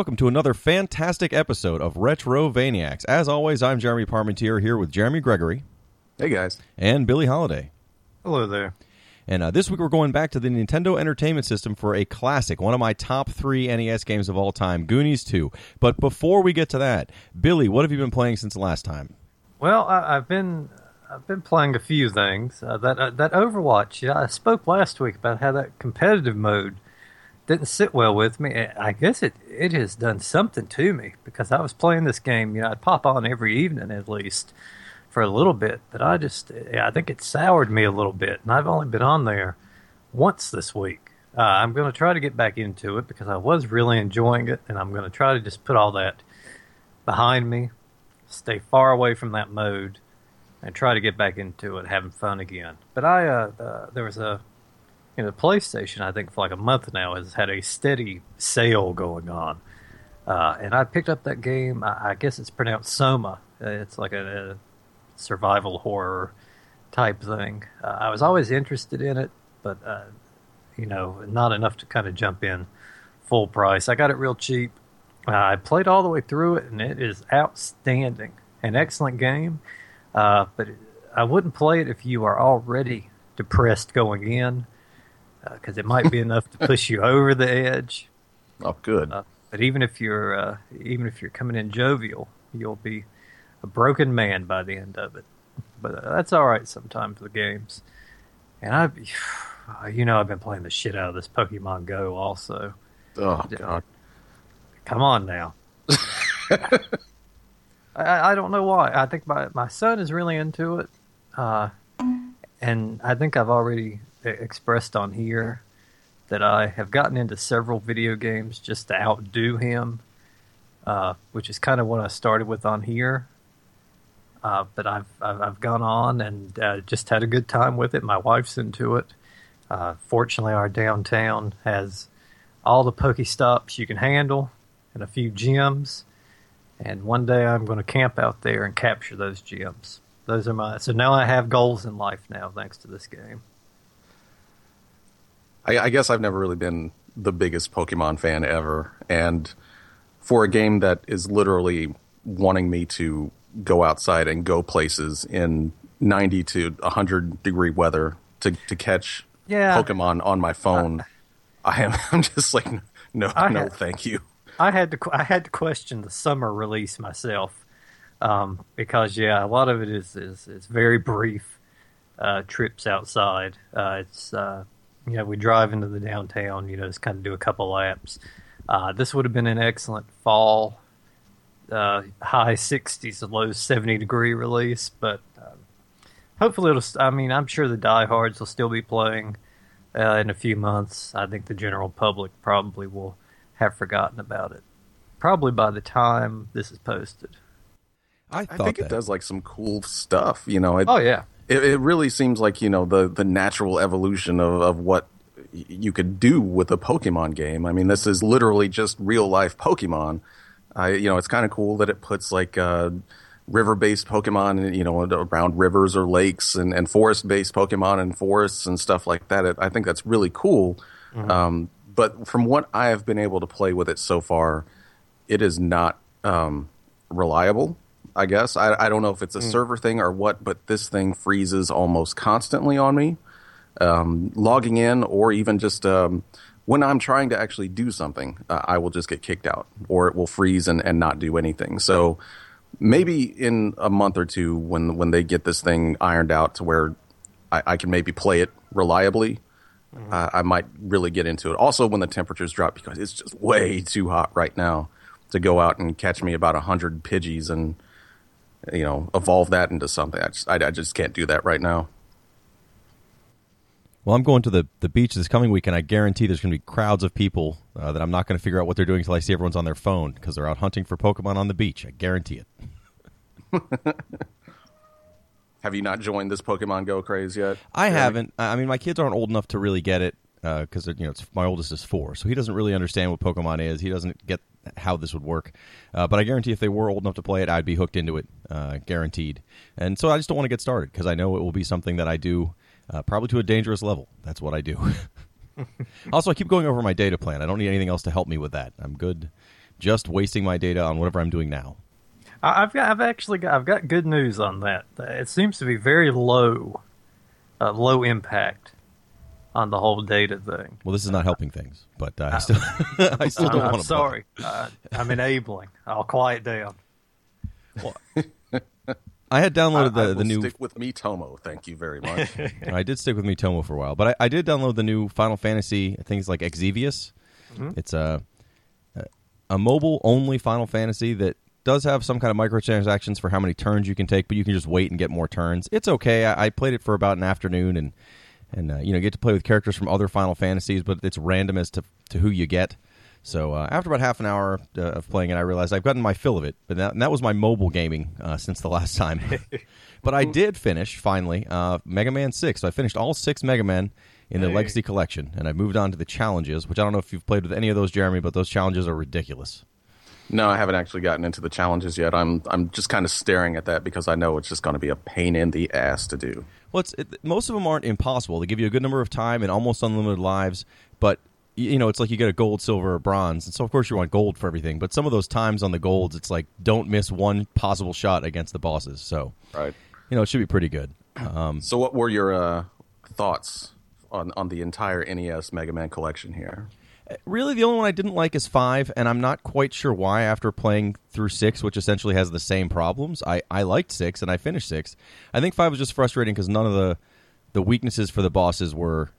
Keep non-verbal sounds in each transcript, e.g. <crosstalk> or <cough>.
welcome to another fantastic episode of Retro Vaniacs. As always, I'm Jeremy Parmentier here with Jeremy Gregory Hey guys. and Billy Holiday. Hello there. And uh, this week we're going back to the Nintendo Entertainment System for a classic, one of my top three NES games of all time, Goonies 2. But before we get to that, Billy, what have you been playing since the last time? Well, I, I've been I've been playing a few things. Uh, that uh, that Overwatch. Yeah, I spoke last week about how that competitive mode didn't sit well with me. I guess it it has done something to me because I was playing this game. You know, I'd pop on every evening at least for a little bit, but I just I think it soured me a little bit, and I've only been on there once this week. Uh, I'm going to try to get back into it because I was really enjoying it, and I'm going to try to just put all that behind me, stay far away from that mode, and try to get back into it, having fun again. But I, uh, uh, there was a, you know, PlayStation. I think for like a month now has had a steady sale going on, uh, and I picked up that game. I, I guess it's pronounced Soma. Uh, It's like a, a survival horror type thing. Uh, I was always interested in it, but uh, you know, not enough to kind of jump in full price. I got it real cheap. Uh, I played all the way through it, and it is outstanding. An excellent game, uh, but I wouldn't play it if you are already depressed going in, because it might be enough to push you over the edge. <laughs> Oh, good. Uh, but even if you're uh, even if you're coming in jovial, you'll be a broken man by the end of it. But uh, that's all right sometimes with games. And I, <sighs> you know, I've been playing the shit out of this Pokemon Go also. oh God. Come on now. <laughs> I, I don't know why. I think my, my son is really into it. Uh, and I think I've already expressed on here that I have gotten into several video games just to outdo him, uh, which is kind of what I started with on here. Uh, but I've, I've I've gone on and uh, just had a good time with it. My wife's into it. Uh, fortunately, our downtown has all the Pokestops you can handle and a few gyms. And one day I'm going to camp out there and capture those gyms. Those are my so now I have goals in life now thanks to this game. I, I guess I've never really been the biggest Pokemon fan ever, and for a game that is literally wanting me to go outside and go places in 90 to 100 degree weather to to catch Yeah. Pokemon on my phone, I am <laughs> I'm just like no I no had- thank you. I had to I had to question the summer release myself um, because yeah, a lot of it is is, is very brief uh, trips outside. Uh, it's uh, you know we drive into the downtown, you know, just kind of do a couple laps. Uh, this would have been an excellent fall, uh, high sixties, low seventy degree release, but um, hopefully it'll. st- I mean, I'm sure the diehards will still be playing uh, in a few months. I think the general public probably will have forgotten about it. Probably by the time this is posted. I I think that. it does like some cool stuff, you know. It, Oh yeah, it, it really seems like you know the the natural evolution of, of what you could do with a Pokemon game. I mean, this is literally just real life Pokemon. I you know it's kind of cool that it puts like uh, river based Pokemon you know around rivers or lakes and, and forest based Pokemon in forests and stuff like that. It, I think that's really cool. Um, but from what I have been able to play with it so far, it is not um, reliable. I guess I, I don't know if it's a server thing or what, but this thing freezes almost constantly on me. Um, logging in, or even just um, when I'm trying to actually do something, uh, I will just get kicked out, or it will freeze and, and not do anything. So maybe in a month or two, when when they get this thing ironed out to where I, I can maybe play it reliably, uh, I might really get into it. Also, when the temperatures drop, because it's just way too hot right now to go out and catch me about a hundred Pidgeys and you know evolve that into something. I just I, I just can't do that right now. Well, I'm going to the, the beach this coming week, and I guarantee there's going to be crowds of people uh, that I'm not going to figure out what they're doing until I see everyone's on their phone because they're out hunting for Pokemon on the beach. I guarantee it. <laughs> <laughs> Have you not joined this Pokemon Go craze yet? I haven't. I mean, my kids aren't old enough to really get it because you know my oldest is four, so he doesn't really understand what Pokemon is. He doesn't get how this would work. Uh, but I guarantee if they were old enough to play it, I'd be hooked into it, uh, guaranteed. And so I just don't want to get started because I know it will be something that I do uh, probably to a dangerous level. That's what I do. <laughs> also, I keep going over my data plan. I don't need anything else to help me with that. I'm good, just wasting my data on whatever I'm doing now. I've got, I've actually got, I've got good news on that. It seems to be very low, uh, low impact on the whole data thing. Well, this is not helping things, but uh, I still, <laughs> I still don't I'm want to. sorry. Uh, I'm enabling. I'll quiet down. I had downloaded the, I will the new stick with Miitomo. Thank you very much. <laughs> I did stick with Miitomo, for a while, but I, I did download the new Final Fantasy things like Exvius. It's a a mobile only Final Fantasy that does have some kind of microtransactions for how many turns you can take, but you can just wait and get more turns. It's okay. I, I played it for about an afternoon and and uh, you know get to play with characters from other Final Fantasies, but it's random as to to who you get. So uh, after about half an hour uh, of playing it, I realized I've gotten my fill of it. But that, and that was my mobile gaming uh, <laughs> since the last time. <laughs> but I did finish finally uh, Mega Man Six. So I finished all six Mega Men in the Hey. Legacy Collection, and I moved on to the challenges, which I don't know if you've played with any of those, Jeremy, but those challenges are ridiculous. No, I haven't actually gotten into the challenges yet. I'm I'm just kind of staring at that because I know it's just going to be a pain in the ass to do. Well, it's, it, most of them aren't impossible. They give you a good number of time and almost unlimited lives, but you know it's like you get a gold, silver, or bronze, and so of course you want gold for everything. But some of those times on the golds, it's like don't miss one possible shot against the bosses. So Right. you know it should be pretty good. Um, So, what were your uh, thoughts on on the entire NES Mega Man collection here? Really, the only one I didn't like is five, and I'm not quite sure why. After playing through six, which essentially has the same problems, I I liked six and I finished six. I think five was just frustrating because none of the the weaknesses for the bosses were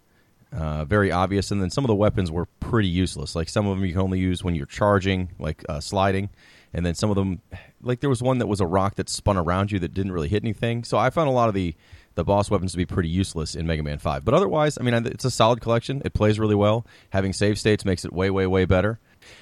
uh, very obvious, and then some of the weapons were pretty useless. Like some of them you can only use when you're charging, like uh, sliding, and then some of them, like there was one that was a rock that spun around you that didn't really hit anything. So I found a lot of the the boss weapons to be pretty useless in Mega Man Five. But otherwise, I mean, it's a solid collection. It plays really well. Having save states makes it way, way, way better.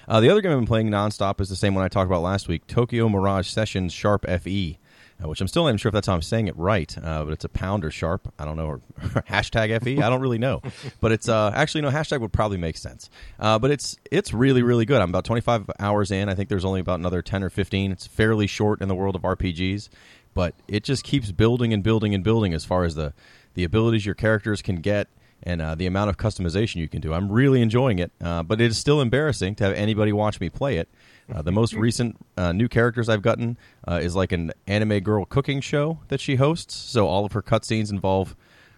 Uh, the other game I've been playing nonstop is the same one I talked about last week, Tokyo Mirage Sessions Sharp FE uh, which I'm still not even sure if that's how I'm saying it right, uh, but it's a pound or sharp. I don't know, or <laughs> hashtag FE. I don't really know, <laughs> but it's uh, actually no hashtag would probably make sense. Uh, but it's it's really really good. I'm about 25 hours in. I think there's only about another 10 or 15. It's fairly short in the world of RPGs, but it just keeps building and building and building as far as the the abilities your characters can get and uh, the amount of customization you can do. I'm really enjoying it, uh, but it is still embarrassing to have anybody watch me play it. Uh, the most recent uh, new characters I've gotten uh, is like an anime girl cooking show that she hosts. So all of her cutscenes involve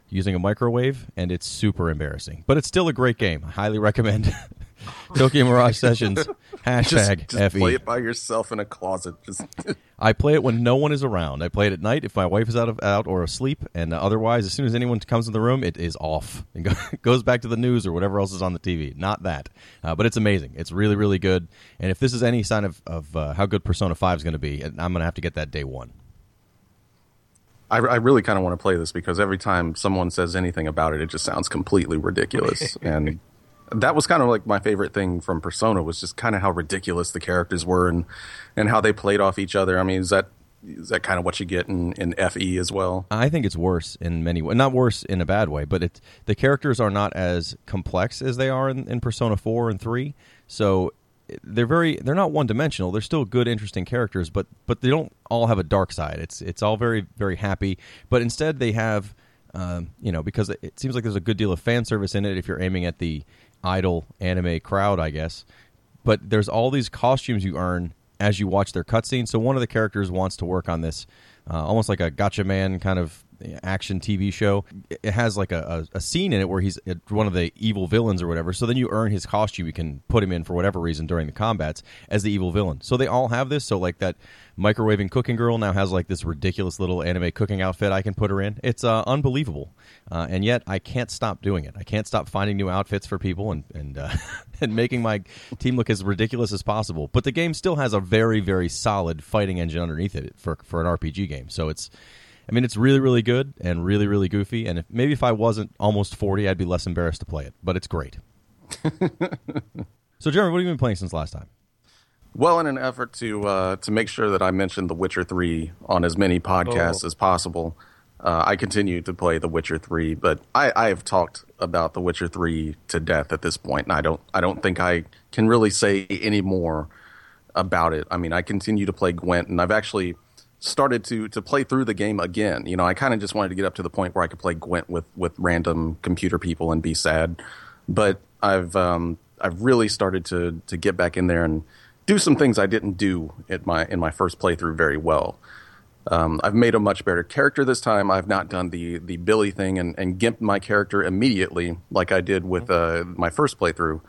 using a microwave, and it's super embarrassing. But it's still a great game. I highly recommend <laughs> Tokyo Mirage <laughs> Sessions. Hashtag Just, just play it by yourself in a closet. <laughs> Just I play it when no one is around. I play it at night if my wife is out of out or asleep, and otherwise, as soon as anyone comes in the room, it is off <laughs> and go, <laughs> goes back to the news or whatever else is on the TV. Not that, uh, but it's amazing. It's really, really good. And if this is any sign of of uh, how good Persona Five is going to be, I'm going to have to get that day one. I, I really kind of want to play this because every time someone says anything about it, it just sounds completely ridiculous. and that was kind of like my favorite thing from Persona was just kind of how ridiculous the characters were and and how they played off each other. I mean, is that is that kind of what you get in, in FE as well? I think it's worse in many ways. Not worse in a bad way, but it's the characters are not as complex as they are in, in Persona Four and Three. So they're very they're not one dimensional. They're still good, interesting characters, but but they don't all have a dark side. It's it's all very very happy, but instead they have. Um, you know, because it, it seems like there's a good deal of fan service in it if you're aiming at the idol anime crowd, I guess. But there's all these costumes you earn as you watch their cutscenes. So one of the characters wants to work on this, uh, almost like a Gatchaman kind of action TV show. It has like a, a, a scene in it where he's one of the evil villains or whatever. So then you earn his costume. You can put him in for whatever reason during the combats as the evil villain. So they all have this. So like that microwaving cooking girl now has like this ridiculous little anime cooking outfit I can put her in. It's uh, unbelievable, uh, and yet I can't stop doing it. I can't stop finding new outfits for people and and uh, <laughs> and making my team look as ridiculous as possible. But the game still has a very very solid fighting engine underneath it for for an RPG game. So it's. I mean, it's really, really good and really, really goofy. And if, maybe if I wasn't almost 40, I'd be less embarrassed to play it. But it's great. <laughs> so, Jeremy, what have you been playing since last time? Well, in an effort to uh, to make sure that I mentioned The Witcher Three on as many podcasts Oh. as possible, uh, I continue to play The Witcher Three, but I, I have talked about The Witcher Three to death at this point, and I don't I don't think I can really say any more about it. I mean, I continue to play Gwent, and I've actually started to to play through the game again. You know, I kind of just wanted to get up to the point where I could play Gwent with with random computer people and be sad, but I've um, I've really started to to get back in there and do some things I didn't do at my in my first playthrough very well. Um, I've made a much better character this time. I've not done the the Billy thing and, and gimped my character immediately like I did with uh, my first playthrough,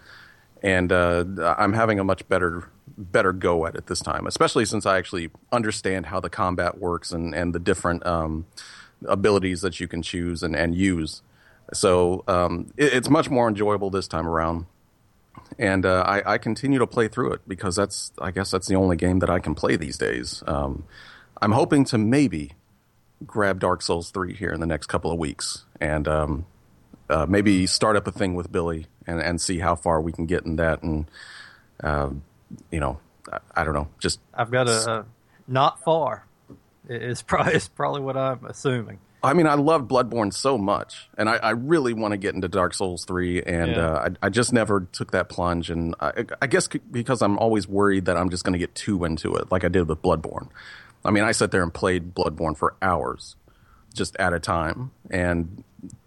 and uh, I'm having a much better better go at it this time, especially since I actually understand how the combat works and and the different um, abilities that you can choose and, and use. So um, it, it's much more enjoyable this time around and uh, I, I, continue to play through it because that's I guess that's the only game that I can play these days. Um, I'm hoping to maybe grab Dark Souls three here in the next couple of weeks and um, uh, maybe start up a thing with Billy and, and see how far we can get in that. And uh, you know, I, I, don't know, just I've got a, a not far. It's <laughs> probably it's probably what I'm assuming. I mean, I love Bloodborne so much, and I, I really want to get into Dark Souls three, and yeah. uh, I, I, just never took that plunge. And I, I guess because I'm always worried that I'm just going to get too into it, like I did with Bloodborne. I mean, I sat there and played Bloodborne for hours, just at a time, and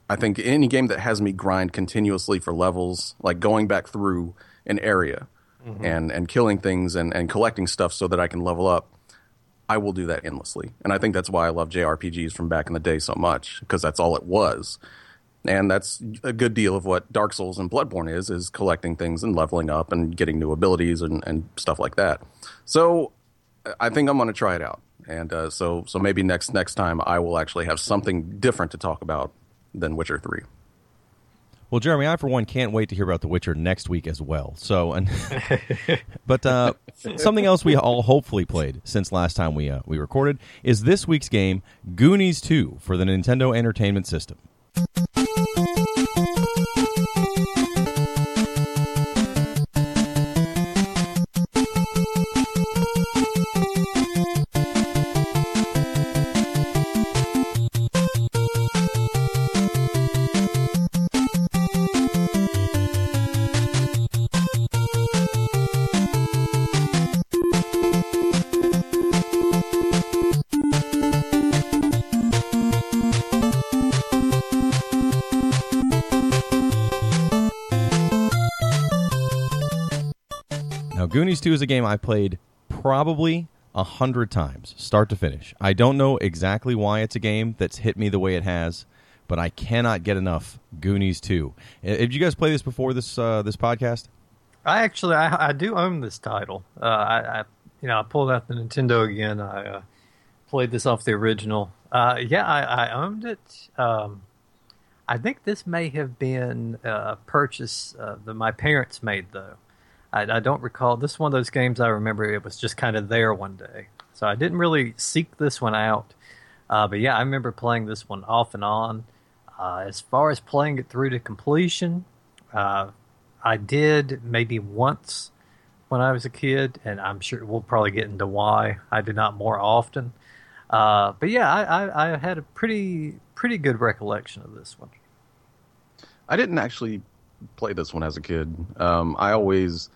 I think any game that has me grind continuously for levels, like going back through an area mm-hmm. and and killing things and and collecting stuff so that I can level up I will do that endlessly. And I think that's why I love JRPGs from back in the day so much because that's all it was. And that's a good deal of what Dark Souls and Bloodborne is is collecting things and leveling up and getting new abilities and, and stuff like that. So I think I'm going to try it out. And uh, so so maybe next next time I will actually have something different to talk about than Witcher 3. Well, Jeremy, I for one can't wait to hear about The Witcher next week as well. So, and <laughs> but uh, something else we all hopefully played since last time we uh, we recorded is this week's game, Goonies Two, for the Nintendo Entertainment System. Goonies 2 is a game I played probably a hundred times, start to finish. I don't know exactly why it's a game that's hit me the way it has, but I cannot get enough Goonies 2. Did you guys play this before this uh, this podcast? I actually I, I do own this title. Uh, I, I, you know I pulled out the Nintendo again. I uh, played this off the original. Uh, yeah, I, I, owned it. Um, I think this may have been a purchase uh, that my parents made though. I, I don't recall. This is one of those games I remember it was just kind of there one day. So I didn't really seek this one out. Uh, but yeah, I remember playing this one off and on. Uh, as far as playing it through to completion, uh, I did maybe once when I was a kid, and I'm sure we'll probably get into why I did not more often. Uh, but yeah, I, I, I, had a pretty pretty good recollection of this one. I didn't actually play this one as a kid. Um, I always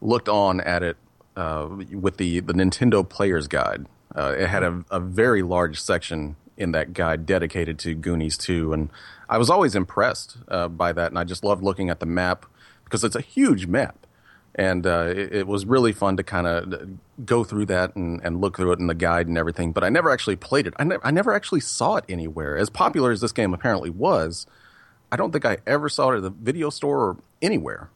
looked on at it uh, with the, the Nintendo Player's Guide. Uh, it had a, a very large section in that guide dedicated to Goonies 2, and I was always impressed uh, by that, and I just loved looking at the map because it's a huge map. And uh, it, it, was really fun to kind of go through that and, and, look through it in the guide and everything. But I never actually played it. I, ne- I never actually saw it anywhere. As popular as this game apparently was, I don't think I ever saw it at the video store or anywhere.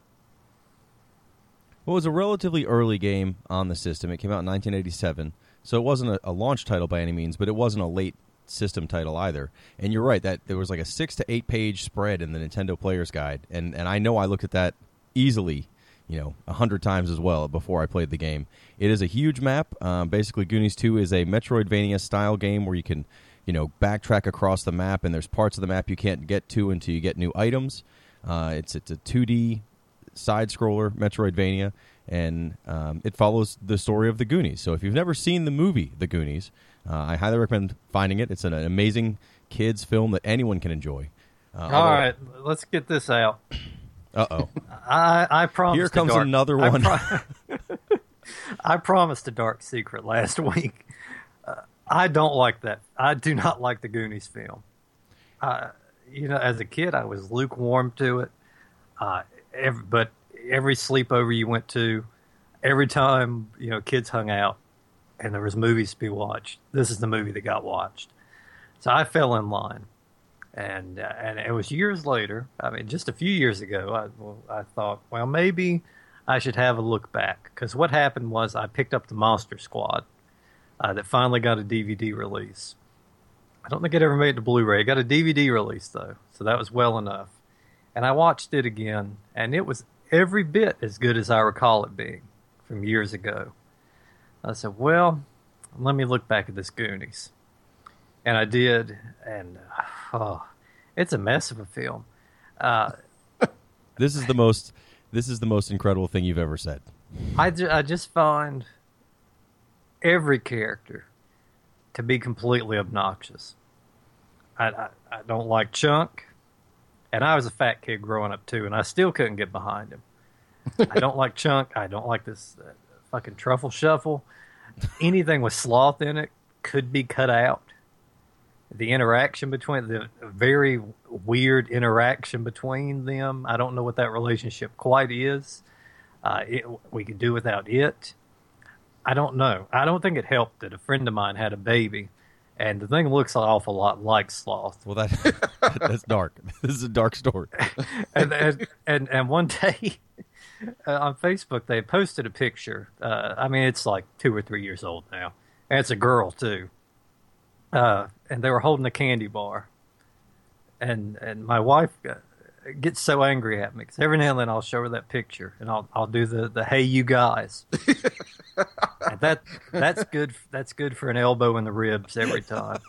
Well, it was a relatively early game on the system. It came out in 1987, so it wasn't a, a, launch title by any means, but it wasn't a late system title either. And you're right that there was like a six to eight page spread in the Nintendo Player's Guide, and and I know I looked at that easily, you know, a hundred times as well before I played the game. It is a huge map. Um, basically, Goonies Two is a Metroidvania style game where you can, you know, backtrack across the map, and there's parts of the map you can't get to until you get new items. Uh, it's it's a 2D side scroller Metroidvania, and um, it follows the story of the Goonies. So if you've never seen the movie The Goonies, uh, I highly recommend finding it. It's an, amazing kids film that anyone can enjoy. Uh, All right, let's get this out. Uh oh. <laughs> I I promise. Here comes dark- another I one. pro- <laughs> <laughs> I promised a dark secret last week. Uh, I don't like that. I do not like the Goonies film. Uh, you know, as a kid, I was lukewarm to it. Uh, every, but every sleepover you went to, every time you know kids hung out, and there was movies to be watched, this is the movie that got watched. So I fell in line and uh, and it was years later. I mean, just a few years ago, I well, I thought, well, maybe I should have a look back because what happened was I picked up the Monster Squad uh, that finally got a DVD release. I don't think it ever made it to Blu-ray. It got a DVD release though, so that was well enough. And I watched it again, and it was every bit as good as I recall it being from years ago. I said, well, let me look back at this Goonies and I did, and oh, it's a mess of a film. Uh, <laughs> This is the most. This is the most incredible thing you've ever said. I, ju- I just find every character to be completely obnoxious. I, I, I don't like Chunk, and I was a fat kid growing up too, and I still couldn't get behind him. I don't like Chunk. I don't like this uh, fucking truffle shuffle. Anything with sloth in it could be cut out. The interaction between the very weird interaction between them. I don't know what that relationship quite is. Uh, it, we could do without it. I don't know. I don't think it helped that a friend of mine had a baby, and the thing looks an awful lot like sloth. Well, that <laughs> that's dark. <laughs> This is a dark story. <laughs> and, and and and one day uh, on Facebook they posted a picture. Uh, I mean, it's like two or three years old now, and it's a girl too. Uh, and they were holding a candy bar, and and my wife uh, gets so angry at me because every now and then I'll show her that picture, and I'll I'll do the the hey you guys. that that's good. That's good for an elbow in the ribs every time.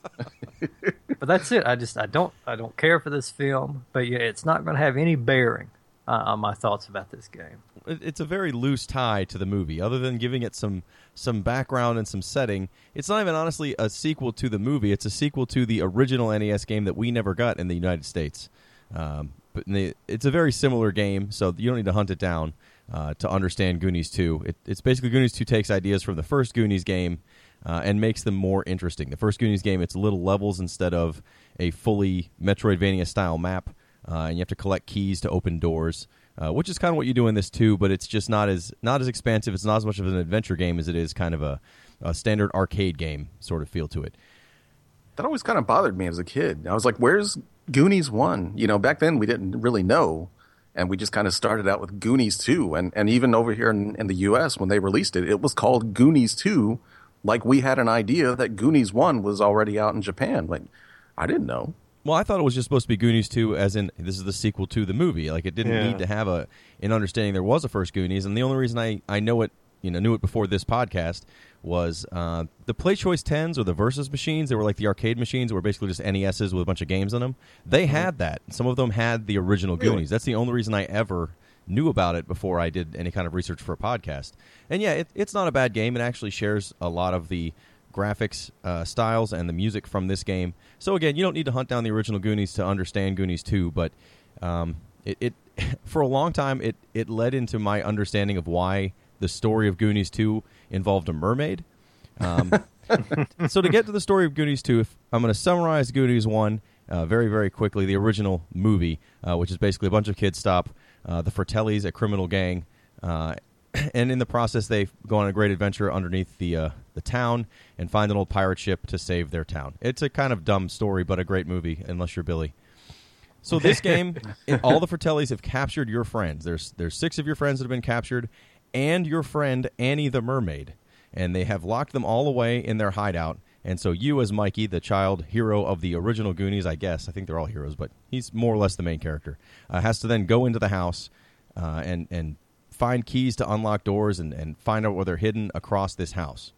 but that's it. I just I don't I don't care for this film, but yeah, it's not going to have any bearing uh, on my thoughts about this game. It's a very loose tie to the movie, other than giving it some some background and some setting. It's not even honestly a sequel to the movie. It's a sequel to the original NES game that we never got in the United States. Um, it's a very similar game, so you don't need to hunt it down uh, to understand Goonies 2. It, it's basically Goonies 2 takes ideas from the first Goonies game uh, and makes them more interesting. The first Goonies game, it's little levels instead of a fully Metroidvania style map, uh, and you have to collect keys to open doors, uh, which is kind of what you do in this too. But it's just not as not as expansive. It's not as much of an adventure game as it is kind of a, a standard arcade game sort of feel to it. that always kind of bothered me as a kid. I was like, "Where's Goonies one?" You know, back then we didn't really know, and we just kind of started out with Goonies two, and and even over here in, in the U.S. when they released it, it was called Goonies two, like we had an idea that Goonies one was already out in Japan. Like, I didn't know. Well, I thought it was just supposed to be Goonies 2, as in this is the sequel to the movie. Like it didn't Yeah. need to have a an understanding there was a first Goonies, and the only reason I, I know it, you know, knew it before this podcast was uh, the Play Choice Tens or the Versus machines. They were like the arcade machines, that were basically just NESs with a bunch of games in them. They had that. Some of them had the original Really? Goonies. That's the only reason I ever knew about it before I did any kind of research for a podcast. And yeah, it, it's not a bad game. It actually shares a lot of the graphics uh, styles and the music from this game. So again, you don't need to hunt down the original Goonies to understand Goonies 2, but um, it, it <laughs> for a long time it it led into my understanding of why the story of Goonies 2 involved a mermaid. Um, <laughs> so to get to the story of Goonies 2, if I'm going to summarize Goonies 1 uh, very, very quickly, the original movie, uh, which is basically a bunch of kids stop uh, the Fratellis, a criminal gang, uh, <clears throat> and in the process they go on a great adventure underneath the uh, the town and find an old pirate ship to save their town. It's a kind of dumb story, but a great movie, unless you're Billy. So this <laughs> game, all the Fratellis have captured your friends. There's there's six of your friends that have been captured, and your friend Annie the mermaid, and they have locked them all away in their hideout. And so you, as Mikey, the child hero of the original Goonies, I guess I think they're all heroes, but he's more or less the main character, uh, has to then go into the house uh, and and find keys to unlock doors and, and find out where they're hidden across this house.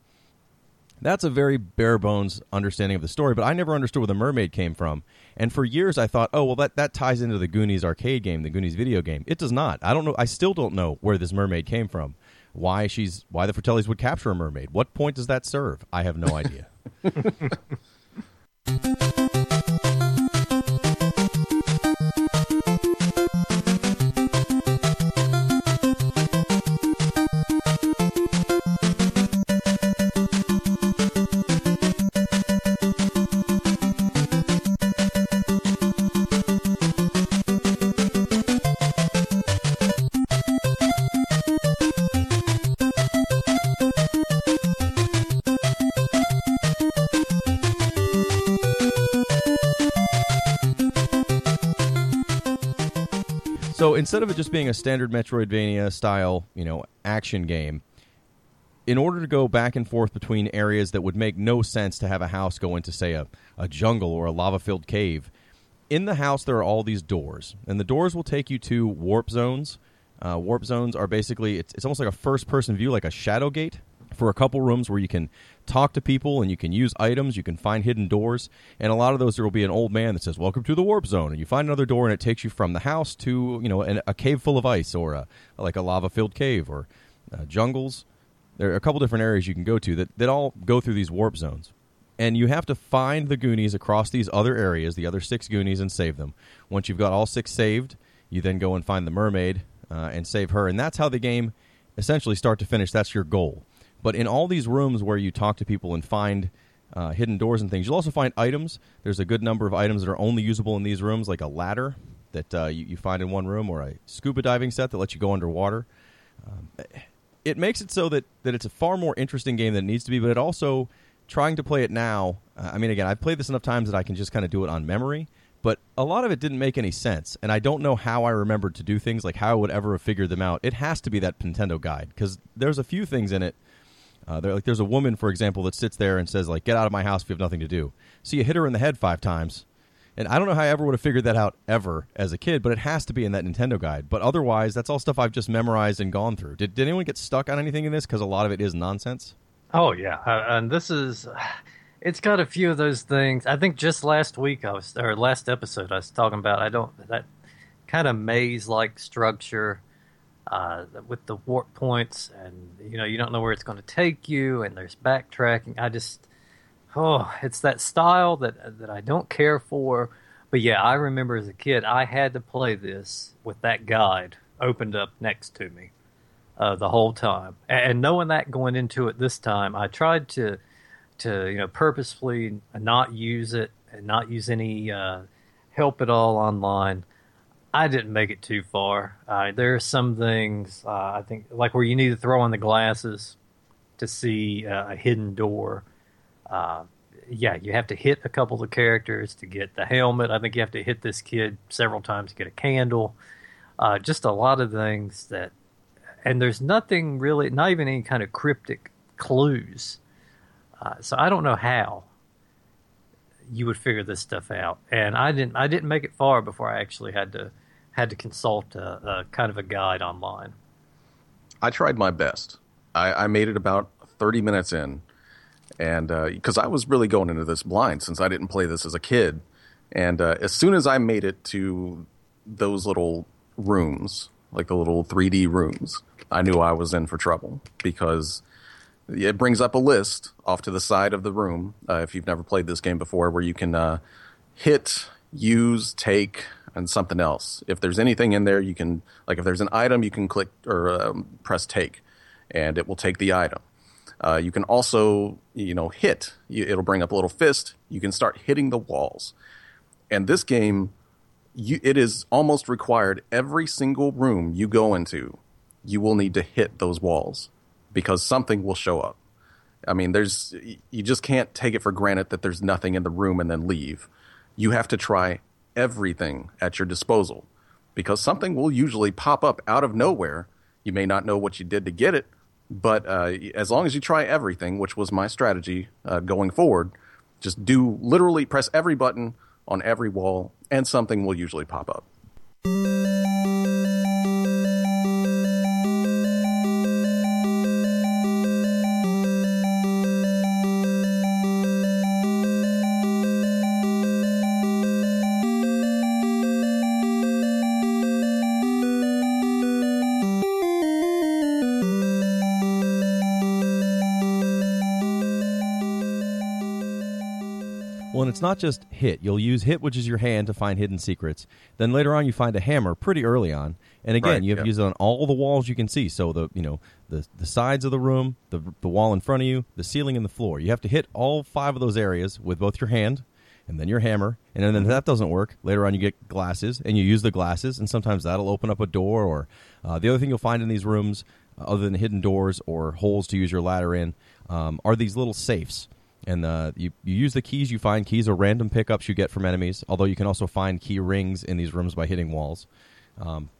That's a very bare bones understanding of the story, but I never understood where the mermaid came from. And for years I thought, oh well that, that ties into the Goonies arcade game, the Goonies video game. It does not. I don't know I still don't know where this mermaid came from. Why she's why the Fratellis would capture a mermaid. What point does that serve? I have no idea. <laughs> So instead of it just being a standard Metroidvania style, you know, action game, in order to go back and forth between areas that would make no sense to have a house go into, say, a, a jungle or a lava filled cave, in the house there are all these doors. And the doors will take you to warp zones. Uh, warp zones are basically, it's, it's almost like a first person view, like a Shadowgate for a couple rooms where you can talk to people and you can use items, you can find hidden doors, and a lot of those there will be an old man that says "Welcome to the warp zone," and you find another door and it takes you from the house to you know an, a cave full of ice or a, like a lava filled cave or uh, jungles. There are a couple different areas you can go to that that all go through these warp zones. And you have to find the Goonies across these other areas, the other six Goonies, and save them. Once you've got all six saved, you then go and find the mermaid uh, and save her. And that's how the game, essentially, start to finish, that's your goal. But in all these rooms where you talk to people and find uh, hidden doors and things, you'll also find items. There's a good number of items that are only usable in these rooms, like a ladder that uh, you, you, find in one room, or a scuba diving set that lets you go underwater. Um, it makes it so that, that it's a far more interesting game than it needs to be, but it also trying to play it now. Uh, I mean, again, I've played this enough times that I can just kind of do it on memory. But a lot of it didn't make any sense, and I don't know how I remembered to do things like how I would ever have figured them out. It has to be that Nintendo guide because there's a few things in it. Uh, like there's a woman, for example, that sits there and says like, "Get out of my house if you have nothing to do." So you hit her in the head five times, and I don't know how I ever would have figured that out ever as a kid, but it has to be in that Nintendo guide. But otherwise, that's all stuff I've just memorized and gone through. Did, did anyone get stuck on anything in this? Because a lot of it is nonsense. Oh yeah, uh, and this is it's got a few of those things. I think just last week I was or last episode I was talking about. I don't that kind of maze like structure uh, with the warp points, and you know you don't know where it's going to take you, and there's backtracking. I just oh, it's that style that that I don't care for. But yeah, I remember as a kid I had to play this with that guide opened up next to me uh, the whole time. And knowing that going into it this time, I tried to to you know purposefully not use it and not use any uh, help at all online. I didn't make it too far. Uh, there are some things uh, I think like where you need to throw on the glasses to see uh, a hidden door. Uh, yeah, you have to hit a couple of characters to get the helmet. I think you have to hit this kid several times to get a candle. Uh, just a lot of things that and there's nothing really, not even any kind of cryptic clues. Uh, so I don't know how you would figure this stuff out. And I didn't, I didn't make it far before I actually had to had to consult a, a kind of a guide online. I tried my best. I, I made it about 30 minutes in, and because uh, I was really going into this blind since I didn't play this as a kid, and uh, as soon as I made it to those little rooms, like the little 3D rooms, I knew I was in for trouble because it brings up a list off to the side of the room. Uh, if you've never played this game before, where you can uh, hit, use, take, and something else. If there's anything in there, you can like if there's an item, you can click or um, press take, and it will take the item. Uh, you can also you know hit. It'll bring up a little fist. You can start hitting the walls, and this game. You, it is almost required every single room you go into you will need to hit those walls because something will show up. I mean, there's you just can't take it for granted that there's nothing in the room and then leave. You have to try everything at your disposal because something will usually pop up out of nowhere. You may not know what you did to get it, but uh, as long as you try everything, which was my strategy uh, going forward, just do literally press every button on every wall, and something will usually pop up. It's not just hit. You'll use hit, which is your hand, to find hidden secrets. Then later on, you find a hammer pretty early on, and again, Right, you have to use it on all the walls you can see. So the you know the the sides of the room, the the wall in front of you, the ceiling, and the floor. You have to hit all five of those areas with both your hand and then your hammer. And then if that doesn't work, later on you get glasses, and you use the glasses, and sometimes that'll open up a door. Or uh, the other thing you'll find in these rooms, uh, other than hidden doors or holes to use your ladder in, um, are these little safes. And uh, you, you use the keys you find. Keys are random pickups you get from enemies, although you can also find key rings in these rooms by hitting walls. Um,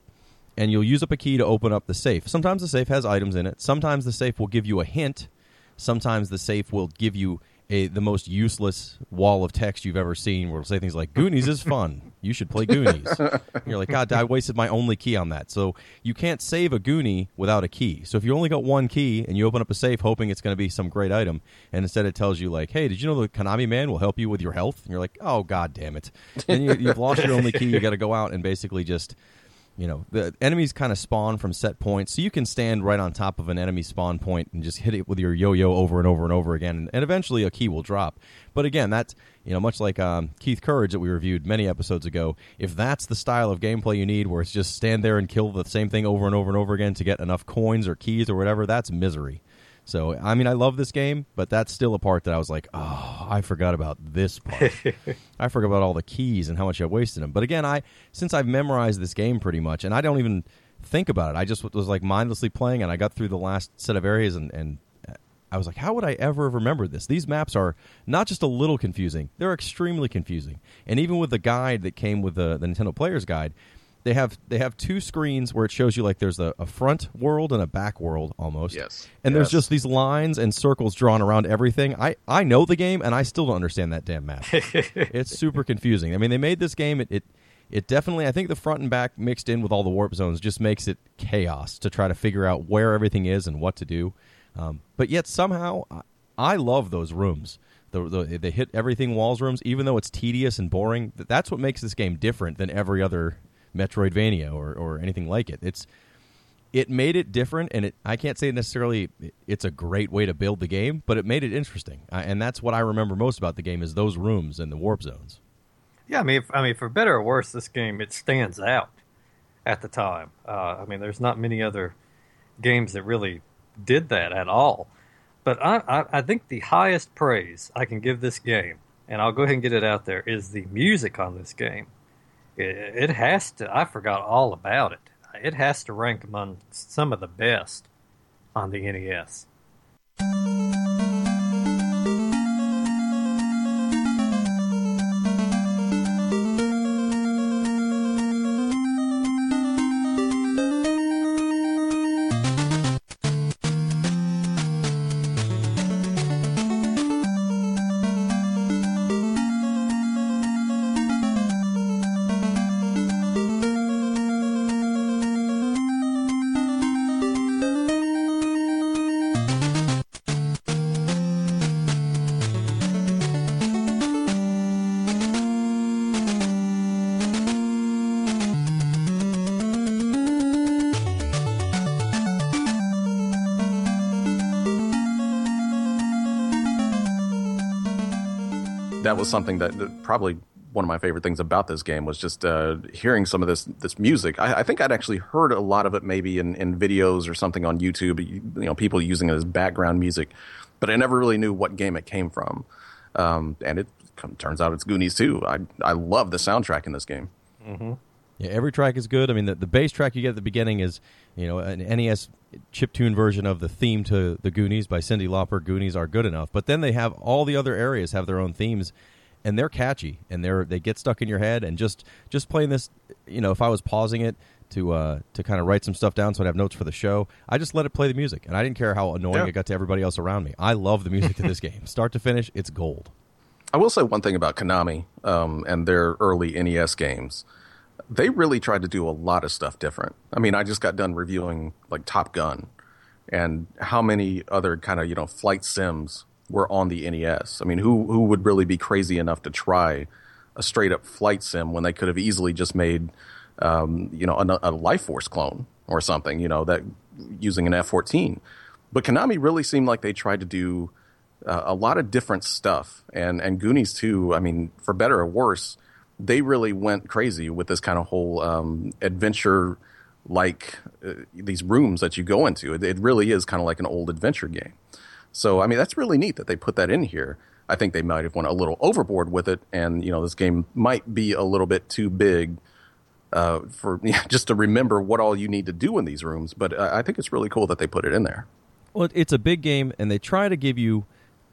and you'll use up a key to open up the safe. Sometimes the safe has items in it. Sometimes the safe will give you a hint. Sometimes the safe will give you a the most useless wall of text you've ever seen, where it'll say things like "Goonies is fun. <laughs> You should play Goonies." <laughs> You're like, God, I wasted my only key on that. So you can't save a Goonie without a key. So if you only got one key and you open up a safe hoping it's going to be some great item, and instead it tells you like, "Hey, did you know the Konami man will help you with your health?" And you're like, "Oh, God damn it!" And you, you've lost your only key. You got to go out and basically just you know the enemies kind of spawn from set points so you can stand right on top of an enemy spawn point and just hit it with your yo-yo over and over and over again and eventually a key will drop. But again that's you know much like um, keith courage that we reviewed many episodes ago if that's the style of gameplay you need where it's just stand there and kill the same thing over and over and over again to get enough coins or keys or whatever that's misery so I mean, I love this game, but that's still a part that I was like, oh, I forgot about this part. <laughs> I forgot about all the keys and how much I wasted them. But again, I since I've memorized this game pretty much, and I don't even think about it. I just was like mindlessly playing, and I got through the last set of areas, and, and I was like, how would I ever have remembered this? These maps are not just a little confusing; they're extremely confusing. And even with the guide that came with the, the Nintendo Player's Guide, they have they have two screens where it shows you like there's a, a front world and a back world almost. Yes. And there's just these lines and circles drawn around everything. I I know the game and I still don't understand that damn map. <laughs> it's super confusing. I mean, they made this game. It, it it definitely. I think the front and back mixed in with all the warp zones just makes it chaos to try to figure out where everything is and what to do. Um, but yet somehow I, I love those rooms. The, the they hit everything walls rooms, even though it's tedious and boring. th- That's what makes this game different than every other Metroidvania or, or anything like it. It's it made it different, and it I can't say necessarily it's a great way to build the game, but it made it interesting, uh, and that's what I remember most about the game is those rooms and the warp zones. Yeah, I mean, if, I mean, for better or worse, this game it stands out at the time. Uh, I mean, there's not many other games that really did that at all. But I, I, I think the highest praise I can give this game, and I'll go ahead and get it out there, is the music on this game. It, has to. I forgot all about it. It has to rank among some of the best on the NES. Was something that, that probably one of my favorite things about this game was just uh, hearing some of this this music. I, I think I'd actually heard a lot of it maybe in, in videos or something on YouTube. You, you know, people using it as background music, but I never really knew what game it came from. Um, and it com- turns out it's Goonies 2. I I love the soundtrack in this game. Yeah, every track is good. I mean, the, the bass track you get at the beginning is, you know, an NES chiptune version of the theme to the Goonies by Cyndi Lauper. Goonies are good enough, but then they have all the other areas have their own themes, and they're catchy and they're they get stuck in your head. And just just playing this, you know, if I was pausing it to uh, to kind of write some stuff down so I'd have notes for the show, I just let it play the music, and I didn't care how annoying Yeah. it got to everybody else around me. I love the music of this <laughs> game, start to finish. It's gold. I will say one thing about Konami um, and their early NES games. They really tried to do a lot of stuff different. I mean, I just got done reviewing like Top Gun, and how many other kind of you know flight sims were on the NES. I mean, who who would really be crazy enough to try a straight up flight sim when they could have easily just made um, you know a, a Life Force clone or something, you know that using an F fourteen. But Konami really seemed like they tried to do uh, a lot of different stuff, and and Goonies too. I mean, for better or worse, they really went crazy with this kind of whole um, adventure like uh, these rooms that you go into. It, it really is kind of like an old adventure game. So I mean, that's really neat that they put that in here. I think they might have went a little overboard with it, and you know, this game might be a little bit too big uh, for <laughs> just to remember what all you need to do in these rooms. But uh, I think it's really cool that they put it in there. Well, it's a big game, and they try to give you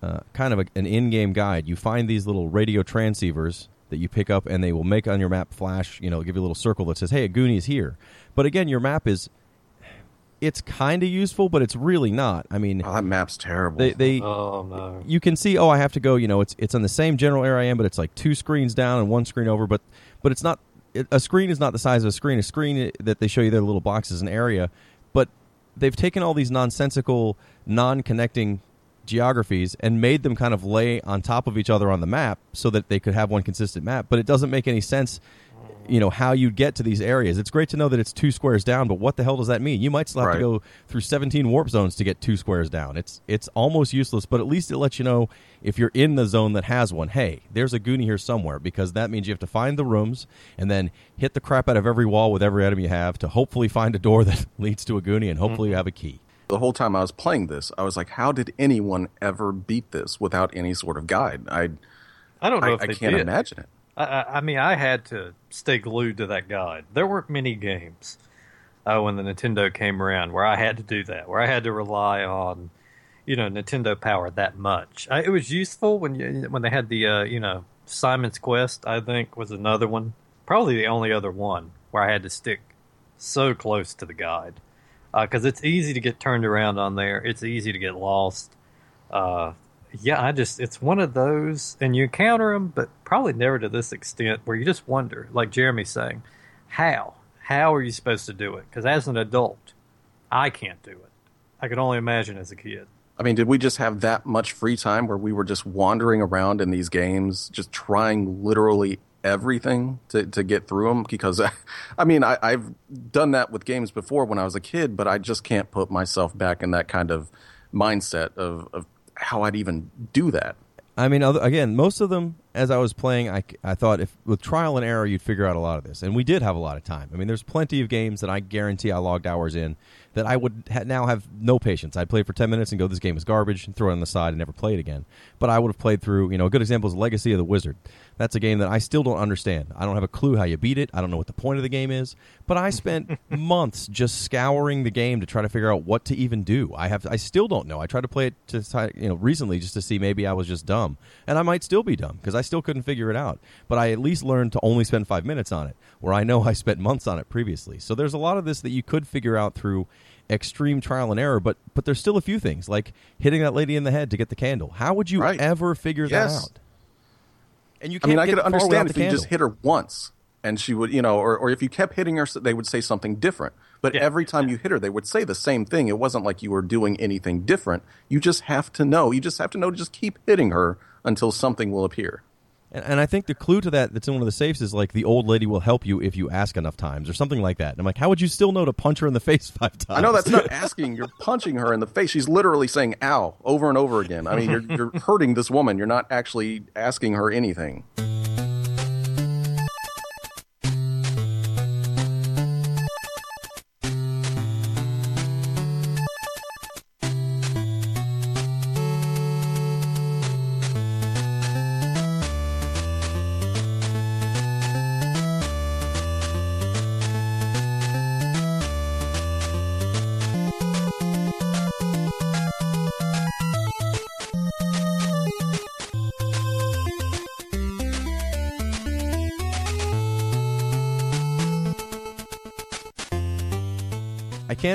uh, kind of a, an in-game guide. You find these little radio transceivers that you pick up, and they will make on your map flash. You know, give you a little circle that says, "Hey, a Goonie is here." But again, your map is it's kind of useful, but it's really not. I mean, Oh, that map's terrible. they they Oh no. you can see oh I have to go you know it's it's on the same general area I am but it's like two screens down and one screen over but but it's not it, a screen is not the size of a screen a screen that they show you their little box is an area but they've taken all these nonsensical non-connecting geographies and made them kind of lay on top of each other on the map so that they could have one consistent map. But it doesn't make any sense you know how you'd get to these areas. It's great to know that it's two squares down but what the hell does that mean? You might still have Right. to go through 17 warp zones to get two squares down. It's it's almost useless but at least it lets you know if you're in the zone that has one hey there's a goonie here somewhere because that means you have to find the rooms and then hit the crap out of every wall with every item you have to hopefully find a door <laughs> that leads to a goonie and hopefully you mm-hmm. have a key the whole time I was playing this, I was like, how did anyone ever beat this without any sort of guide? I I don't know I, if I they can't did. imagine it. I, I, I mean, I had to stay glued to that guide. There weren't many games uh, when the Nintendo came around where I had to do that, where I had to rely on, you know, Nintendo power that much. I, it was useful when you, when they had the, uh, you know, Simon's Quest. I think was another one, probably the only other one where I had to stick so close to the guide because it's easy to get turned around on there. It's easy to get lost. Uh, yeah, I just it's one of those, and you encounter them, but probably never to this extent where you just wonder, like Jeremy's saying, how how are you supposed to do it? Because as an adult, I can't do it. I can only imagine as a kid. I mean, did we just have that much free time where we were just wandering around in these games, just trying literally everything to, to get through them? Because, <laughs> I mean, I, I've done that with games before when I was a kid, but I just can't put myself back in that kind of mindset of, of how I'd even do that. I mean, again, most of them, as I was playing, I, I thought if with trial and error, you'd figure out a lot of this, and we did have a lot of time. I mean, there's plenty of games that I guarantee I logged hours in that I would ha- now have no patience. I'd play for ten minutes and go, "This game is garbage," and throw it on the side and never play it again. But I would have played through. You know, a good example is Legacy of the Wizard. That's a game that I still don't understand. I don't have a clue how you beat it. I don't know what the point of the game is. But I spent <laughs> months just scouring the game to try to figure out what to even do. I have. I still don't know. I tried to play it to you know recently just to see maybe I was just dumb, and I might still be dumb because I still couldn't figure it out. But I at least learned to only spend five minutes on it, where I know I spent months on it previously. So there's a lot of this that you could figure out through extreme trial and error. But but there's still a few things like hitting that lady in the head to get the candle. How would you Right. ever figure Yes. that out? And you I mean, I could understand if you candle. just hit her once and she would, you know, or, or if you kept hitting her, they would say something different. But Yeah. every time you hit her, they would say the same thing. It wasn't like you were doing anything different. You just have to know. You just have to know to just keep hitting her until something will appear. And, and I think the clue to that that's in one of the safes is like the old lady will help you if you ask enough times or something like that. And I'm like, how would you still know to punch her in the <laughs> face five times? I know that's not asking. You're punching her in the face. She's literally saying "ow" over and over again. I mean, you're, you're hurting this woman. You're not actually asking her anything.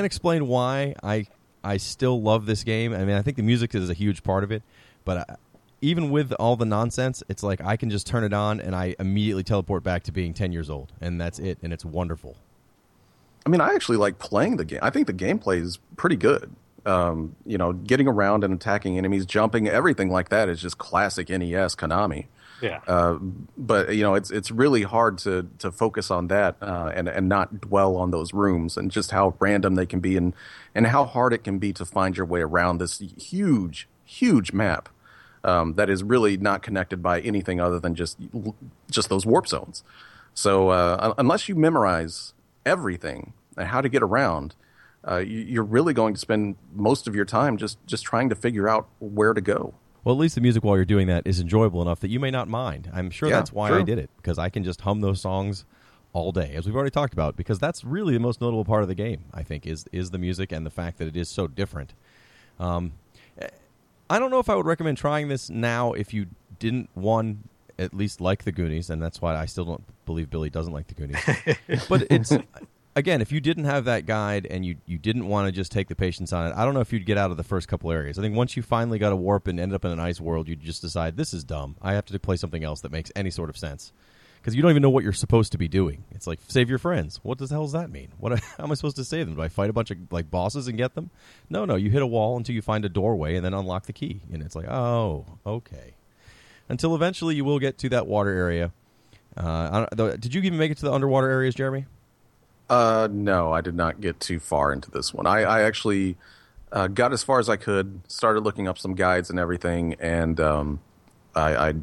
Explain why I I still love this game. I mean, I think the music is a huge part of it, but I, even with all the nonsense, it's like I can just turn it on and I immediately teleport back to being 10 years old, and that's it, and it's wonderful. I mean, I actually like playing the game. I think the gameplay is pretty good. Um, you know, getting around and attacking enemies, jumping, everything like that is just classic NES Konami. Yeah. Uh, but you know, it's it's really hard to to focus on that uh, and and not dwell on those rooms and just how random they can be and and how hard it can be to find your way around this huge huge map um, that is really not connected by anything other than just just those warp zones. So uh, unless you memorize everything and how to get around, uh, you, you're really going to spend most of your time just just trying to figure out where to go. Well, at least the music while you're doing that is enjoyable enough that you may not mind. I'm sure Yeah, that's why I did it because I can just hum those songs all day, as we've already talked about. Because that's really the most notable part of the game. I think is is the music and the fact that it is so different. Um, I don't know if I would recommend trying this now if you didn't one at least like the Goonies, and that's why I still don't believe Billy doesn't like the Goonies. <laughs> but it's again, if you didn't have that guide and you you didn't want to just take the patience on it, I don't know if you'd get out of the first couple areas. I think once you finally got a warp and ended up in an ice world, you'd just decide this is dumb. I have to play something else that makes any sort of sense. Because you don't even know what you're supposed to be doing. It's like save your friends. What the hell does that mean? What <laughs> how am I supposed to save them? Do I fight a bunch of like bosses and get them? No, no. You hit a wall until you find a doorway and then unlock the key. And it's like, oh, okay. Until eventually you will get to that water area. Uh, did you even make it to the underwater areas, Jeremy? Uh, no, I did not get too far into this one. I, I actually uh, got as far as I could, started looking up some guides and everything, and um, I, I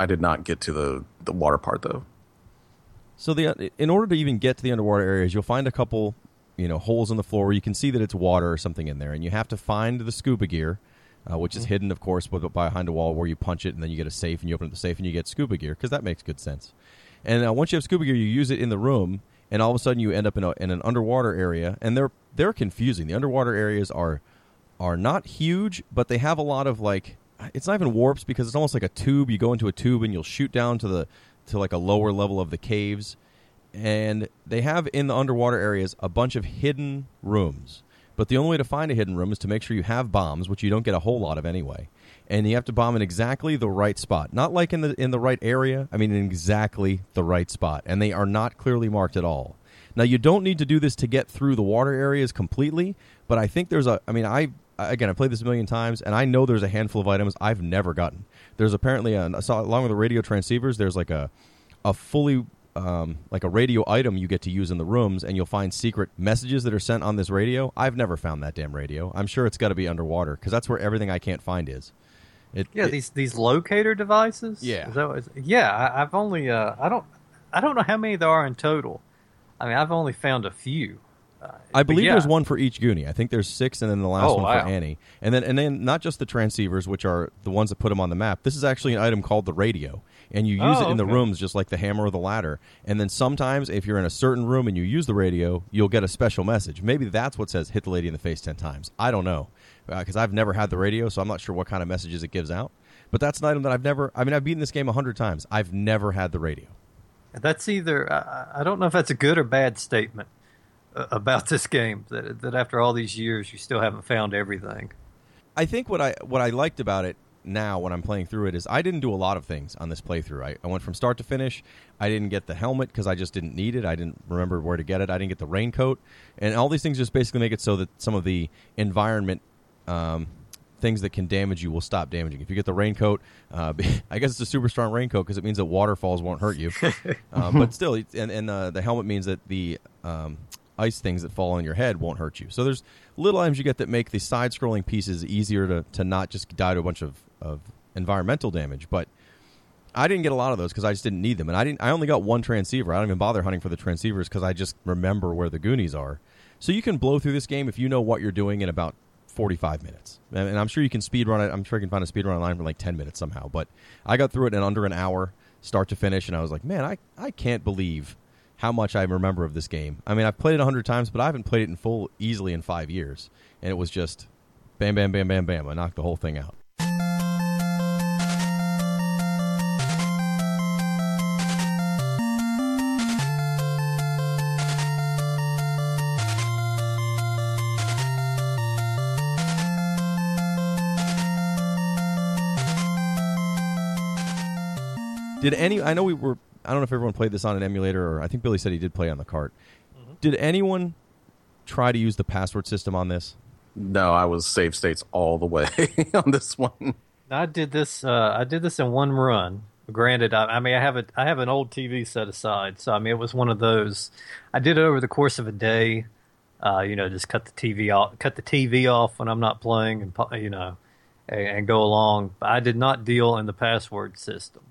I did not get to the the water part though. So the in order to even get to the underwater areas, you'll find a couple, you know, holes in the floor where you can see that it's water or something in there, and you have to find the scuba gear, uh, which is hidden, of course, with- behind a wall where you punch it, and then you get a safe, and you open up the safe, and you get scuba gear because that makes good sense. And uh, once you have scuba gear, you use it in the room, and all of a sudden you end up in, a, in an underwater area, and they're they're confusing. The underwater areas are are not huge, but they have a lot of like it's not even warps because it's almost like a tube. You go into a tube and you'll shoot down to the to like a lower level of the caves. And they have in the underwater areas a bunch of hidden rooms. But the only way to find a hidden room is to make sure you have bombs, which you don't get a whole lot of anyway. And you have to bomb in exactly the right spot. Not like in the in the right area, I mean in exactly the right spot. And they are not clearly marked at all. Now you don't need to do this to get through the water areas completely, but I think there's a I mean I again I played this a million times and I know there's a handful of items I've never gotten. There's apparently along with the radio transceivers there's like a a fully um, like a radio item you get to use in the rooms, and you'll find secret messages that are sent on this radio. I've never found that damn radio. I'm sure it's got to be underwater because that's where everything I can't find is. It, Yeah, it- these these locator devices. Yeah. Is that it's- yeah. I, I've only uh, I don't I don't know how many there are in total. I mean, I've only found a few. Uh, I believe yeah. there's one for each Goonie. I think there's six, and then the last Oh, one wow. for Annie, and then and then not just the transceivers, which are the ones that put them on the map. This is actually an item called the radio, and you use Oh, it in the rooms just like the hammer or the ladder. And then sometimes, if you're in a certain room and you use the radio, you'll get a special message. Maybe that's what says "hit the lady in the face ten times." I don't know because I've never had the radio, so I'm not sure what kind of messages it gives out. But that's an item that I've never. I mean, I've beaten this game a hundred times. I've never had the radio. That's either I, I don't know if that's a good or bad statement uh, about this game. That that after all these years, you still haven't found everything. I think what I what I liked about it now when I'm playing through it is I didn't do a lot of things on this playthrough. I, I went from start to finish. I didn't get the helmet because I just didn't need it. I didn't remember where to get it. I didn't get the raincoat, and all these things just basically make it so that some of the environment. Um, Things that can damage you will stop damaging. If you get the raincoat, uh, <laughs> I guess it's a super strong raincoat because it means that waterfalls won't hurt you. um, <laughs> but still, and, and uh, the helmet means that the um, ice things that fall on your head won't hurt you. So there's little items you get that make the side-scrolling pieces easier to, to not just die to a bunch of, of environmental damage. But I didn't get a lot of those because I just didn't need them, and I didn't. I only got one transceiver. I don't even bother hunting for the transceivers because I just remember where the Goonies are. So you can blow through this game if you know what you're doing in about 45 minutes, and, I'm sure you can speed run it. I'm sure you can find a speed run online for like 10 minutes somehow. But I got through it in under an hour, start to finish, and I was like, man, I I can't believe how much I remember of this game. I mean, I've played it a hundred times, but I haven't played it in full easily in five years, and it was just bam, bam, bam, bam, bam. I knocked the whole thing out. Did any? I know we were. I don't know if everyone played this on an emulator, or I think Billy said he did play on the cart. Did anyone try to use the password system on this? No, I was save states all the way <laughs> on this one. I did this. Uh, I did this in one run. Granted, I, I mean, I have a I have an old TV set aside, so I mean, it was one of those. I did it over the course of a day. Uh, you know, just cut the TV off, cut the TV off when I'm not playing, and you know, and, and go along. But I did not deal in the password system.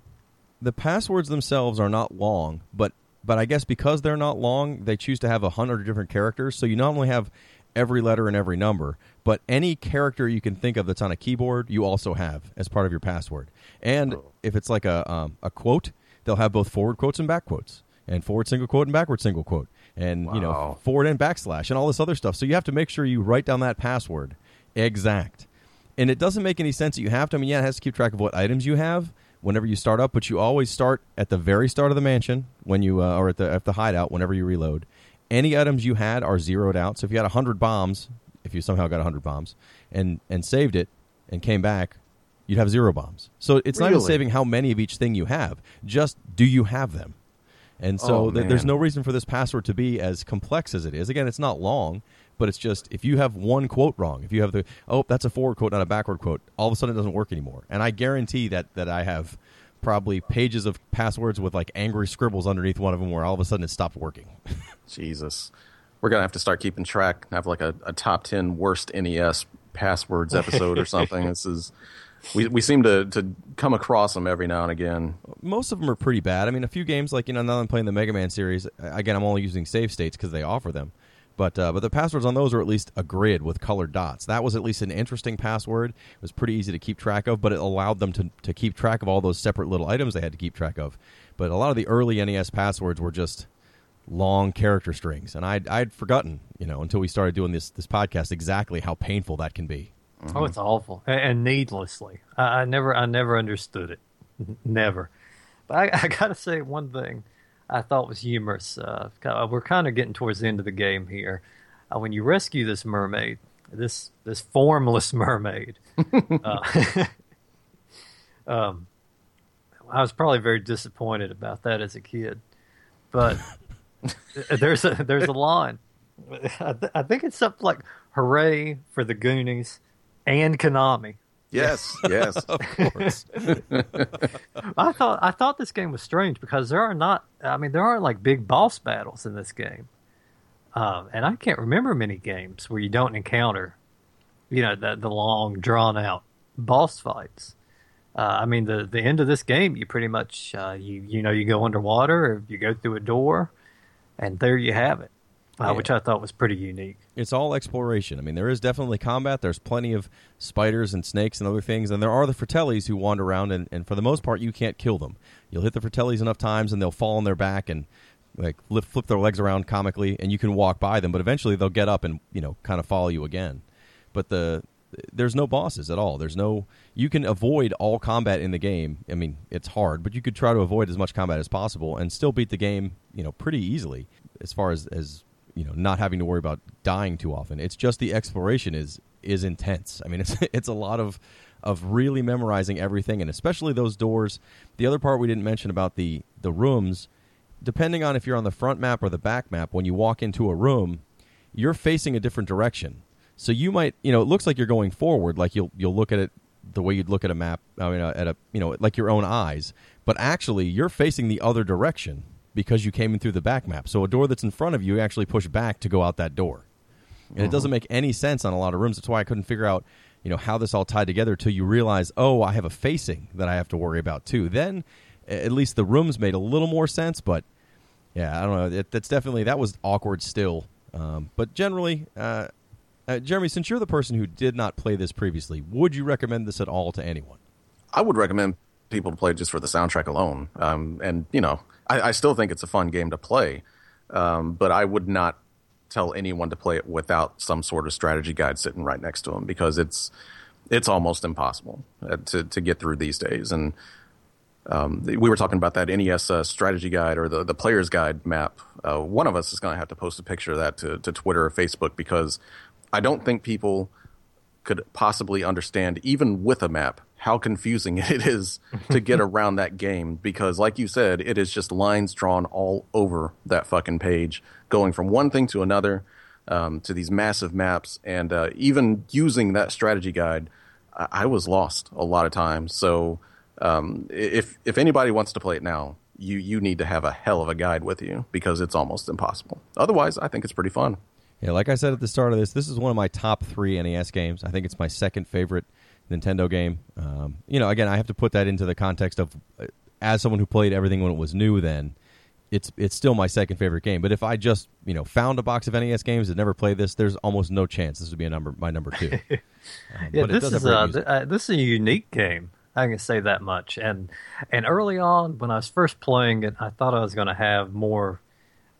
The passwords themselves are not long, but but I guess because they're not long, they choose to have a hundred different characters. So you not only have every letter and every number, but any character you can think of that's on a keyboard, you also have as part of your password. And if it's like a um, a quote, they'll have both forward quotes and back quotes, and forward single quote and backward single quote, and you know forward and backslash, and all this other stuff. So you have to make sure you write down that password exact. And it doesn't make any sense that you have to. I mean, yeah, it has to keep track of what items you have, whenever you start up, but you always start at the very start of the mansion when you uh, or at the at the hideout whenever you reload. Any items you had are zeroed out. So if you had hundred bombs, if you somehow got hundred bombs and and saved it and came back, you'd have zero bombs. So it's not even saving how many of each thing you have. Just do you have them? And so Oh, th- there's no reason for this password to be as complex as it is. Again, it's not long, but it's just if you have one quote wrong, if you have the oh that's a forward quote not a backward quote, all of a sudden it doesn't work anymore. And I guarantee that that I have probably pages of passwords with like angry scribbles underneath one of them where all of a sudden it stopped working. <laughs> Jesus. We're going to have to start keeping track, and have like a, a top 10 worst NES passwords episode or something. This is. We, we seem to, to come across them every now and again. most of them are pretty bad. I mean, a few games like you know now I'm playing the Mega Man series. Again, I'm only using save states because they offer them. But uh, but the passwords on those are at least a grid with colored dots. That was at least an interesting password. It was pretty easy to keep track of, but it allowed them to to keep track of all those separate little items they had to keep track of. But a lot of the early NES passwords were just long character strings, and I'd I'd forgotten you know until we started doing this this podcast exactly how painful that can be. Oh, it's awful and, and needlessly. I, I never, I never understood it. Never. But I, <laughs> I got to say one thing I thought was humorous. Uh, we're kind of getting towards the end of the game here. Uh, when you rescue this mermaid, this this formless <laughs> mermaid, uh, <laughs> um, I was probably very disappointed about that as a kid. But <laughs> there's a there's a line. I, th- I think it's something like "Hooray for the Goonies." and Konami. Yes, <laughs> yes. Of course, <laughs> I thought I thought this game was strange because there are not. I mean, there aren't like big boss battles in this game, um, and I can't remember many games where you don't encounter, you know, the the long drawn out boss fights. Uh, I mean, the the end of this game, you pretty much uh, you you know you go underwater or you go through a door, and there you have it, uh, Yeah. which I thought was pretty unique. it's all exploration. I mean, there is definitely combat. There's plenty of spiders and snakes and other things, and there are the fratellis who wander around, and, and for the most part, you can't kill them. You'll hit the fratellis enough times, and they'll fall on their back and like flip, flip their legs around comically, and you can walk by them. But eventually, they'll get up and you know kind of follow you again. But the there's no bosses at all. There's no you can avoid all combat in the game. I mean, it's hard, but you could try to avoid as much combat as possible and still beat the game, you know, pretty easily as far as as you know, not having to worry about dying too often. It's just the exploration is is intense. I mean, <laughs> it's it's a lot of of really memorizing everything and especially those doors. The other part we didn't mention about the the rooms, depending on if you're on the front map or the back map, when you walk into a room, you're facing a different direction. So you might, you know, it looks like you're going forward, like you'll you'll look at it the way you'd look at a map. I mean, at a you know, like your own eyes, but actually you're facing the other direction because you came in through the back map. So a door that's in front of you, you actually push back to go out that door, and it doesn't make any sense on a lot of rooms. That's why I couldn't figure out, you know, how this all tied together till you realize, oh, I have a facing that I have to worry about too. Then, at least the rooms made a little more sense, but yeah, I don't know. It, that's definitely that was awkward still. Um, but generally, uh, uh, Jeremy, since you're the person who did not play this previously, would you recommend this at all to anyone? I would recommend people to play just for the soundtrack alone. Um, and you know, I, I still think it's a fun game to play, um, but I would not tell anyone to play it without some sort of strategy guide sitting right next to them because it's it's almost impossible uh, to to get through these days. And um, we were talking about that NES uh, strategy guide or the the player's guide map. Uh, one of us is going to have to post a picture of that to, to Twitter or Facebook because I don't think people could possibly understand, even with a map, how confusing <laughs> it is to get <laughs> around that game. Because, like you said, it is just lines drawn all over that fucking page, going from one thing to another um, to these massive maps. And uh, even using that strategy guide, I-, I was lost a lot of times. So, um, if if anybody wants to play it now, you you need to have a hell of a guide with you because it's almost impossible. Otherwise, I think it's pretty fun. Yeah, like I said at the start of this, this is one of my top three NES games. I think it's my second favorite Nintendo game. Um, you know, again, I have to put that into the context of uh, as someone who played everything when it was new. Then it's it's still my second favorite game. But if I just you know found a box of NES games that never played this, there's almost no chance this would be a number my number two. <laughs> Um, Yeah, but it this is a th- uh, this is a unique game. I can say that much. And and early on, when I was first playing it, I thought I was going to have more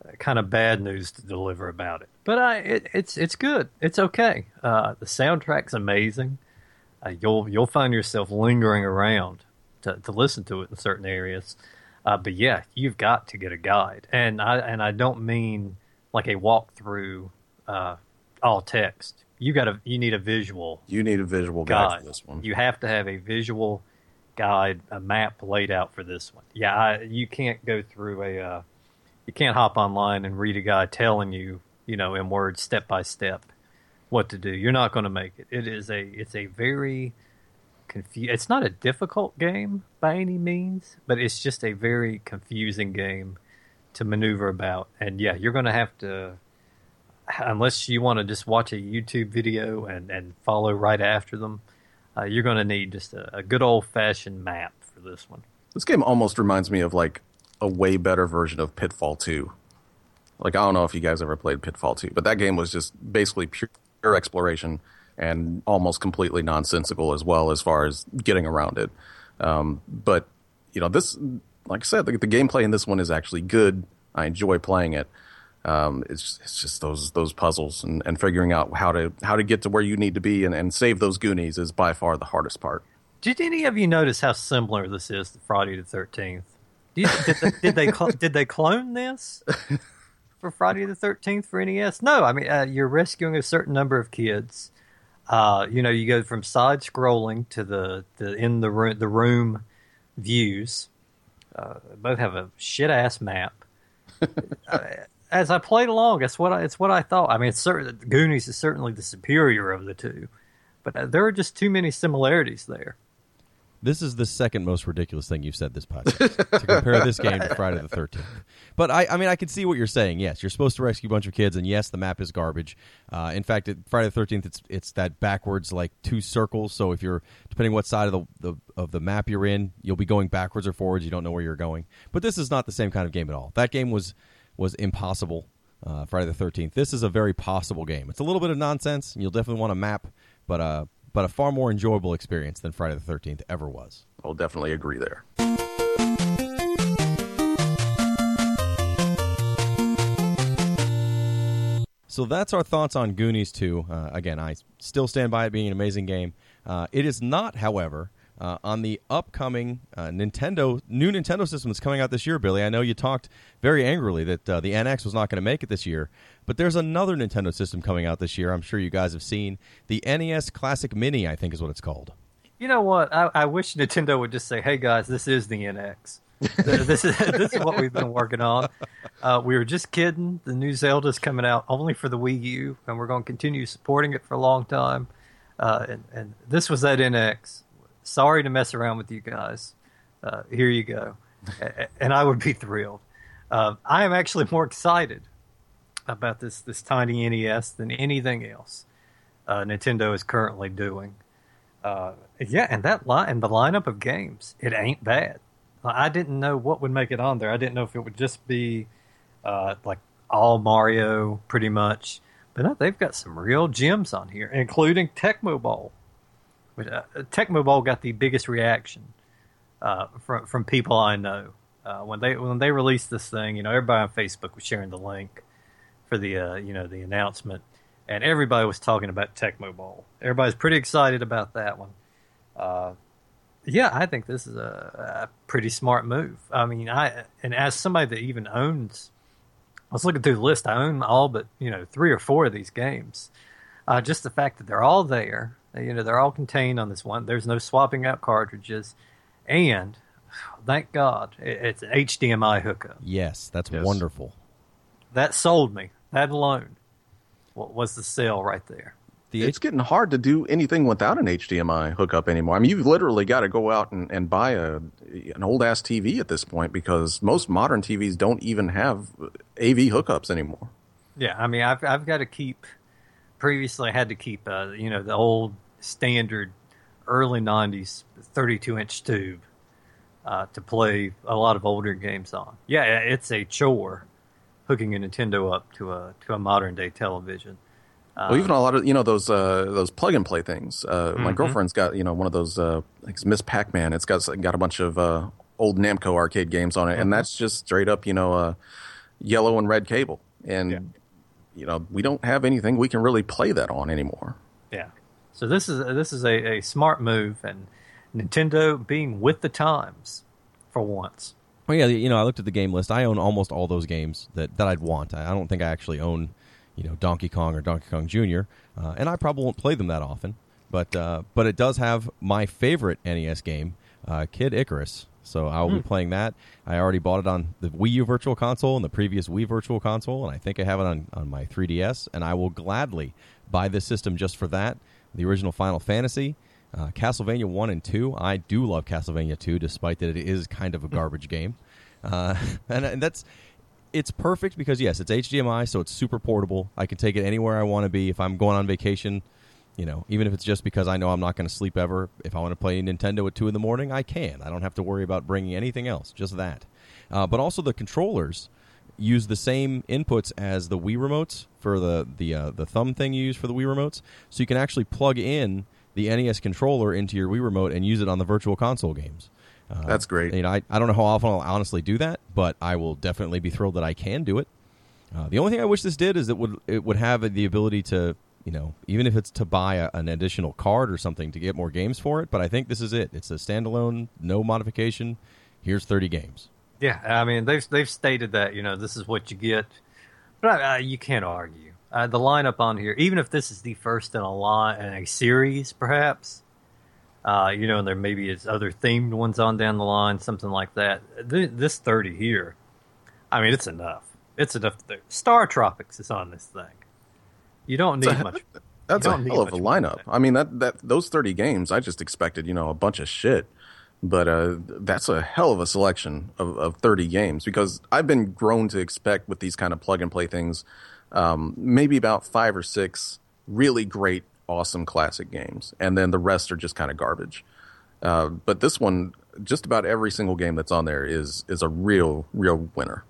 uh, kind of bad news to deliver about it. But I, it, it's it's good. It's okay. Uh, the soundtrack's amazing. Uh, you'll you'll find yourself lingering around to, to listen to it in certain areas. Uh, but yeah, you've got to get a guide, and I and I don't mean like a walkthrough, uh, all text. You got to you need a visual You need a visual guide guide. for this one. You have to have a visual guide, a map laid out for this one. Yeah, I, you can't go through a, uh, you can't hop online and read a guide telling you, you know, in words, step by step, what to do. You're not going to make it. It is a, it's a very confused. It's not a difficult game by any means, but it's just a very confusing game to maneuver about. And yeah, you're going to have to unless you want to just watch a YouTube video and, and follow right after them, uh, you're going to need just a, a good old fashioned map for this one. This game almost reminds me of like a way better version of Pitfall 2. Like I don't know if you guys ever played Pitfall 2, but that game was just basically pure, pure exploration and almost completely nonsensical as well as far as getting around it. Um, but you know, this, like I said, the, the gameplay in this one is actually good. I enjoy playing it. Um, it's it's just those those puzzles and, and figuring out how to how to get to where you need to be and, and save those Goonies is by far the hardest part. Did any of you notice how similar this is to Friday the Thirteenth? Did, did they did they, cl- did they clone this <laughs> for Friday the Thirteenth for NES? No, I mean uh, you're rescuing a certain number of kids. Uh, you know, you go from side scrolling to the, the in the room the room views. Uh, both have a shit ass map. <laughs> Uh, As I played along, that's what I, it's what I thought. I mean, it's certain Goonies is certainly the superior of the two, but uh, there are just too many similarities there. This is the second most ridiculous thing you've said this podcast to compare this game to Friday the Thirteenth. But I, I mean, I can see what you're saying. Yes, you're supposed to rescue a bunch of kids, and yes, the map is garbage. Uh, in fact, it, Friday the Thirteenth, it's it's that backwards like two circles. So if you're depending what side of the, the of the map you're in, you'll be going backwards or forwards. You don't know where you're going. But this is not the same kind of game at all. That game was was impossible. Uh, Friday the Thirteenth. This is a very possible game. It's a little bit of nonsense, you'll definitely want a map, but uh, but a far more enjoyable experience than Friday the Thirteenth ever was. I'll definitely agree there. So that's our thoughts on Goonies 2. Uh, again, I still stand by it being an amazing game. Uh, it is not, however, uh, on the upcoming uh, Nintendo new Nintendo system that's coming out this year. Billy, I know you talked very angrily that uh, the NX was not going to make it this year, but there's another Nintendo system coming out this year. I'm sure you guys have seen the NES Classic Mini. I think is what it's called. You know what? I, I wish Nintendo would just say, "Hey guys, this is the NX. this is <laughs> this is what we've been working on. Uh, we were just kidding. The new Zelda's coming out only for the Wii U, and we're going to continue supporting it for a long time. Uh, and, and this was that NX. Sorry to mess around with you guys. Uh, here you go, and I would be thrilled. Uh, I am actually more excited about this this tiny NES than anything else uh, Nintendo is currently doing. Uh, yeah, and that line and the lineup of games, it ain't bad. I didn't know what would make it on there. I didn't know if it would just be uh, like all Mario, pretty much. But no, they've got some real gems on here, including Tecmo Bowl. Which, uh, Tecmo Bowl got the biggest reaction uh, from from people I know uh, when they when they released this thing. You know, everybody on Facebook was sharing the link for the uh, you know the announcement, and everybody was talking about Tecmo Bowl. Everybody's pretty excited about that one. Uh, yeah, I think this is a, a pretty smart move. I mean, I and as somebody that even owns, I was looking through the list. I own all but you know three or four of these games. Uh, just the fact that they're all there, you know, they're all contained on this one. There's no swapping out cartridges, and thank God it's an HDMI hookup. Yes, that's Yes. wonderful. That sold me. That alone wa- was the sale right there. The it's getting hard to do anything without an HDMI hookup anymore. I mean, you've literally got to go out and, and buy a an old ass TV at this point because most modern TVs don't even have AV hookups anymore. Yeah, I mean, I've I've got to keep. Previously, I had to keep, uh, you know, the old standard early '90s 32 inch tube uh, to play a lot of older games on. Yeah, it's a chore hooking a Nintendo up to a to a modern day television. Uh, well, even a lot of you know those uh, those plug and play things. Uh, My girlfriend's got you know one of those. Uh, it's Miss Pac Man. It's got got a bunch of uh, old Namco arcade games on it, and that's just straight up you know uh, yellow and red cable. And you know we don't have anything we can really play that on anymore. So this is this is a, a smart move, and Nintendo being with the times for once. Well, yeah, you know, I looked at the game list. I own almost all those games that, that I'd want. I I don't think I actually own, you know, Donkey Kong or Donkey Kong Jr. Uh, and I probably won't play them that often. But uh, but it does have my favorite NES game, uh, Kid Icarus. So I will be playing that. I already bought it on the Wii U Virtual Console and the previous Wii Virtual Console, and I think I have it on, on my 3DS. And I will gladly buy this system just for that. The original Final Fantasy, uh, Castlevania 1 and 2. I do love Castlevania 2, despite that it is kind of a garbage game. Uh, <laughs> and, and that's it's perfect because yes, it's HDMI, so it's super portable. I can take it anywhere I want to be. If I'm going on vacation, you know, even if it's just because I know I'm not going to sleep ever. If I want to play Nintendo at two in the morning, I can. I don't have to worry about bringing anything else. Just that. Uh, but also the controllers use the same inputs as the Wii remotes for the the uh, the thumb thing you use for the Wii remotes. So you can actually plug in the NES controller into your Wii remote and use it on the Virtual Console games. Uh, That's great. You know, I, I don't know how often I'll honestly do that, but I will definitely be thrilled that I can do it. Uh, the only thing I wish this did is it would it would have the ability to you know even if it's to buy a, an additional card or something to get more games for it. But I think this is it. It's a standalone, no modification. Here's 30 games. Yeah, I mean they've they've stated that you know this is what you get, but uh, you can't argue uh, the lineup on here. Even if this is the first in a line in a series, perhaps, uh, you know, and there maybe is other themed ones on down the line, something like that. Th- this thirty here, I mean, it's enough. It's enough. To, Star Tropics is on this thing. You don't need much. <laughs> That's a hell of a much more than lineup. I mean that that those thirty games, I just expected you know a bunch of shit, but uh, that's a hell of a selection of, of thirty games because I've been grown to expect with these kind of plug and play things, um, maybe about five or six really great, awesome classic games, and then the rest are just kind of garbage. Uh, but this one, just about every single game that's on there is is a real real winner.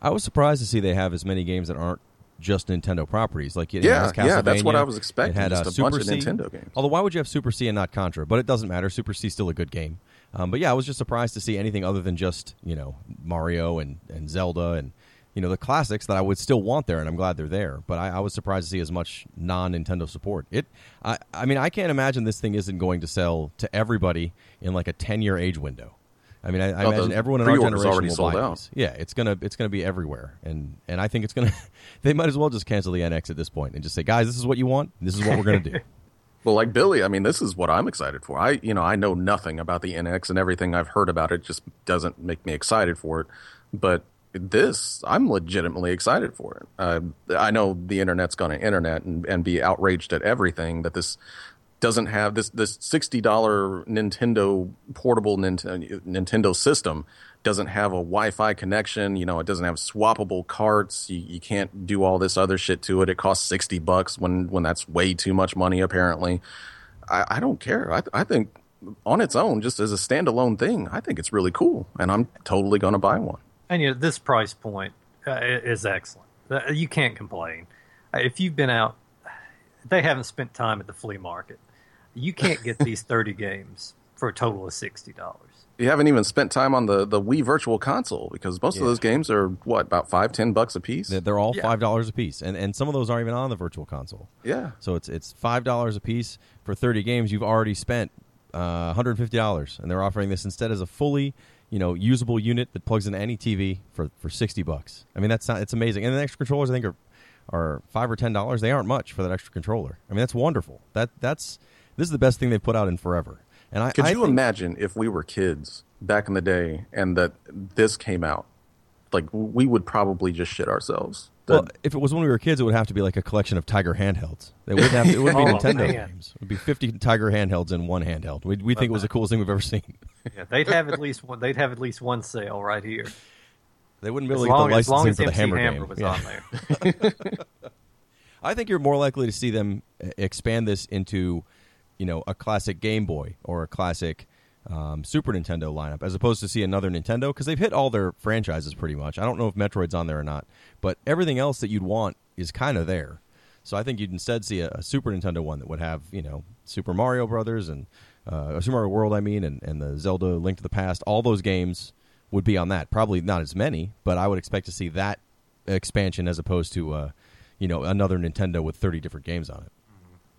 I was surprised to see they have as many games that aren't just Nintendo properties. Like it Yeah, yeah, that's what I was expecting, It had just uh, a Super bunch of Nintendo games. Although why would you have Super C and not Contra? But it doesn't matter. Super C is still a good game. Um, but yeah, I was just surprised to see anything other than just you know Mario and, and Zelda and you know the classics that I would still want there, and I'm glad they're there. But I, I was surprised to see as much non Nintendo support. It, I, I mean, I can't imagine this thing isn't going to sell to everybody in like a 10 year age window. I mean, I, I Oh, imagine everyone in our pre-order's generation already will sold buy out. these. Yeah, it's gonna it's gonna be everywhere, and and I think it's gonna. <laughs> they might as well just cancel the NX at this point and just say, guys, this is what you want. This is what we're gonna do. <laughs> Well, like Billy, I mean, this is what I'm excited for. I, you know, I know nothing about the NX and everything I've heard about it just doesn't make me excited for it. But this, I'm legitimately excited for it. Uh, I know the internet's going to internet and, and be outraged at everything that this doesn't have this this sixty dollar Nintendo portable Nintendo, Nintendo system doesn't have a Wi-Fi connection. You know, it doesn't have swappable carts. You, you can't do all this other shit to it. It costs sixty bucks when when that's way too much money. Apparently, I, I don't care. I, I think on its own, just as a standalone thing, I think it's really cool, and I'm totally going to buy one. And you know, this price point uh, is excellent. Uh, You can't complain. Uh, If you've been out, they haven't spent time at the flea market. You can't get these 30 games for a total of $60. You haven't even spent time on the the Wii Virtual Console because most of those games are what about five ten bucks a piece. They're- They're all five dollars a piece, and and some of those aren't even on the Virtual Console. Yeah. So it's it's five dollars a piece for thirty games. You've already spent uh, one hundred fifty dollars, and they're offering this instead as a fully you know usable unit that plugs into any TV for for sixty bucks. I mean that's not, it's amazing. And the extra controllers I think are are five or ten dollars. They aren't much for that extra controller. I mean that's wonderful. That that's this is the best thing they've put out in forever. And I Could I you think- imagine if we were kids back in the day and that this came out? Like we would probably just shit ourselves. Well, That- if it was when we were kids, it would have to be like a collection of Tiger handhelds. It wouldn't have. To, it wouldn't be <laughs> Oh, Nintendo man. games. It would be fifty Tiger handhelds in one handheld. We we think it was the coolest thing we've ever seen. Yeah, they'd have at least one. They'd have at least one sale right here. They wouldn't be As able to get long, the as, long as for the MC Hammer, Hammer game. was Yeah. on there. <laughs> I think you're more likely to see them uh, expand this into, you know, a classic Game Boy or a classic um, Super Nintendo lineup, as opposed to see another Nintendo because they've hit all their franchises pretty much. I don't know if Metroid's on there or not, but everything else that you'd want is kind of there. So I think you'd instead see a, a Super Nintendo one that would have, you know, Super Mario Brothers and uh, Super Mario World, I mean, and, and the Zelda Link to the Past. All those games would be on that. Probably not as many, but I would expect to see that expansion as opposed to, uh, you know, another Nintendo with 30 different games on it.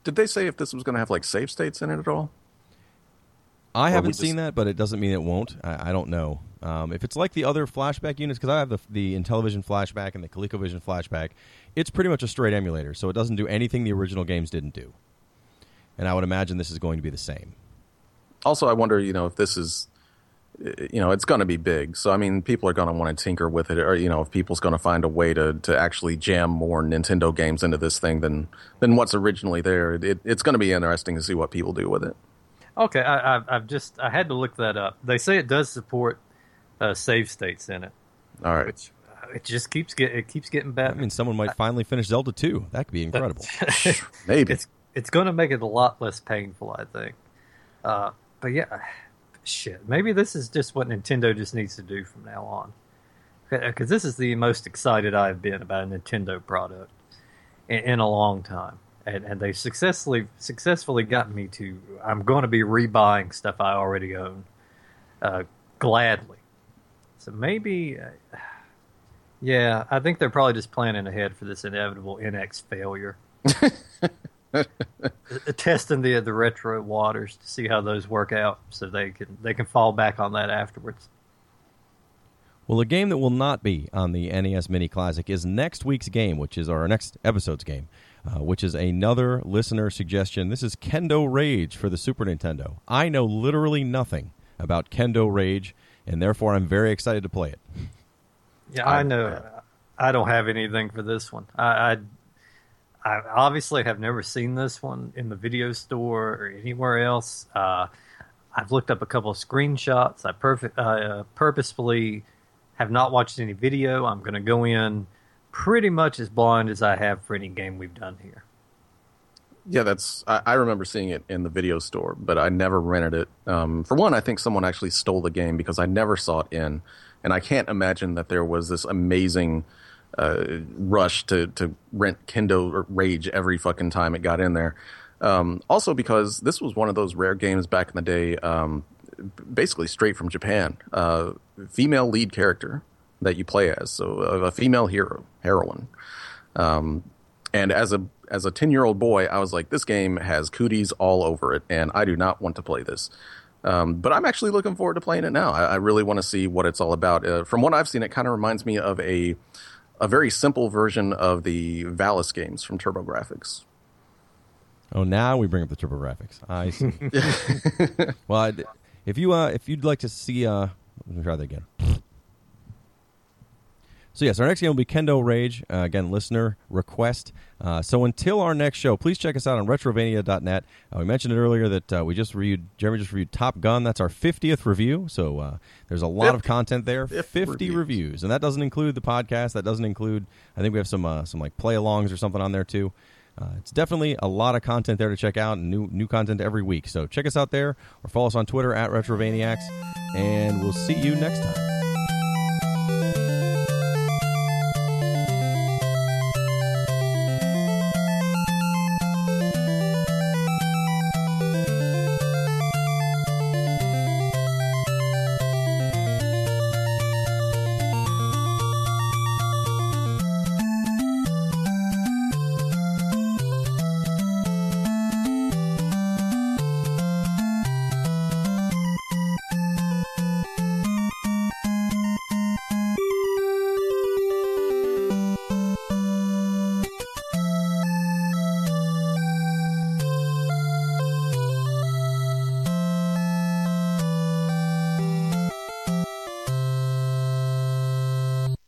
Did they say if this was going to have like save states in it at all? I Or haven't just- seen that, but it doesn't mean it won't. I, I don't know. Um, if it's like the other flashback units, because I have the, the Intellivision flashback and the ColecoVision flashback, it's pretty much a straight emulator, so it doesn't do anything the original games didn't do. And I would imagine this is going to be the same. Also, I wonder, you know, if this is, you know, it's going to be big. So, I mean, people are going to want to tinker with it, or you know, if people's going to find a way to to actually jam more Nintendo games into this thing than than what's originally there. It, it's going to be interesting to see what people do with it. Okay, I, I've, I've just I had to look that up. They say it does support uh, save states in it, All right. which uh, it just keeps get it keeps getting better. I mean, someone might finally finish Zelda 2. That could be incredible. <laughs> Maybe. it's it's going to make it a lot less painful, I think. Uh, but yeah, shit. Maybe this is just what Nintendo just needs to do from now on. Because this is the most excited I've been about a Nintendo product in, in a long time, and and they successfully successfully got me to. I'm going to be rebuying stuff I already own, uh, gladly. So maybe. Uh, yeah, I think they're probably just planning ahead for this inevitable NX failure. <laughs> <laughs> Testing the the retro waters to see how those work out, so they can they can fall back on that afterwards. Well, a game that will not be on the NES Mini Classic is next week's game, which is our next episode's game, uh, which is another listener suggestion. This is Kendo Rage for the Super Nintendo. I know literally nothing about Kendo Rage, and therefore I'm very excited to play it. Yeah, I, I- know. I don't have anything for this one. I, I I obviously have never seen this one in the video store or anywhere else. Uh, I've looked up a couple of screenshots. I uh, purposefully have not watched any video. I'm going to go in pretty much as blind as I have for any game we've done here. Yeah, that's. I, I remember seeing it in the video store, but I never rented it. Um, for one, I think someone actually stole the game because I never saw it in, and I can't imagine that there was this amazing uh, rush to to rent Kendo Rage every fucking time it got in there. Um, also, because this was one of those rare games back in the day, um, basically straight from Japan. Uh, female lead character that you play as, so a, female hero heroine. Um, and as a as a ten year old boy, I was like, this game has cooties all over it, and I do not want to play this. Um, but I'm actually looking forward to playing it now. I, I really want to see what it's all about. Uh, from what I've seen, it kind of reminds me of a a very simple version of the Valis games from TurboGrafx. Oh, now we bring up the graphics. I <laughs> see. <laughs> well, I, if you uh, if you'd like to see, uh, let me try that again. So yes, our next game will be Kendo Rage. Uh, again, listener request. Uh, so until our next show, please check us out on retrovania.net. Uh, we mentioned it earlier that uh, we just reviewed. Jeremy just reviewed Top Gun. That's our fiftieth review. So uh, there's a lot of content there. 50 Fifty reviews. reviews, and that doesn't include the podcast. That doesn't include. I think we have some uh, some like play-alongs or something on there too. Uh, it's definitely a lot of content there to check out, and new new content every week. So check us out there, or follow us on Twitter at Retrovaniacs, and we'll see you next time.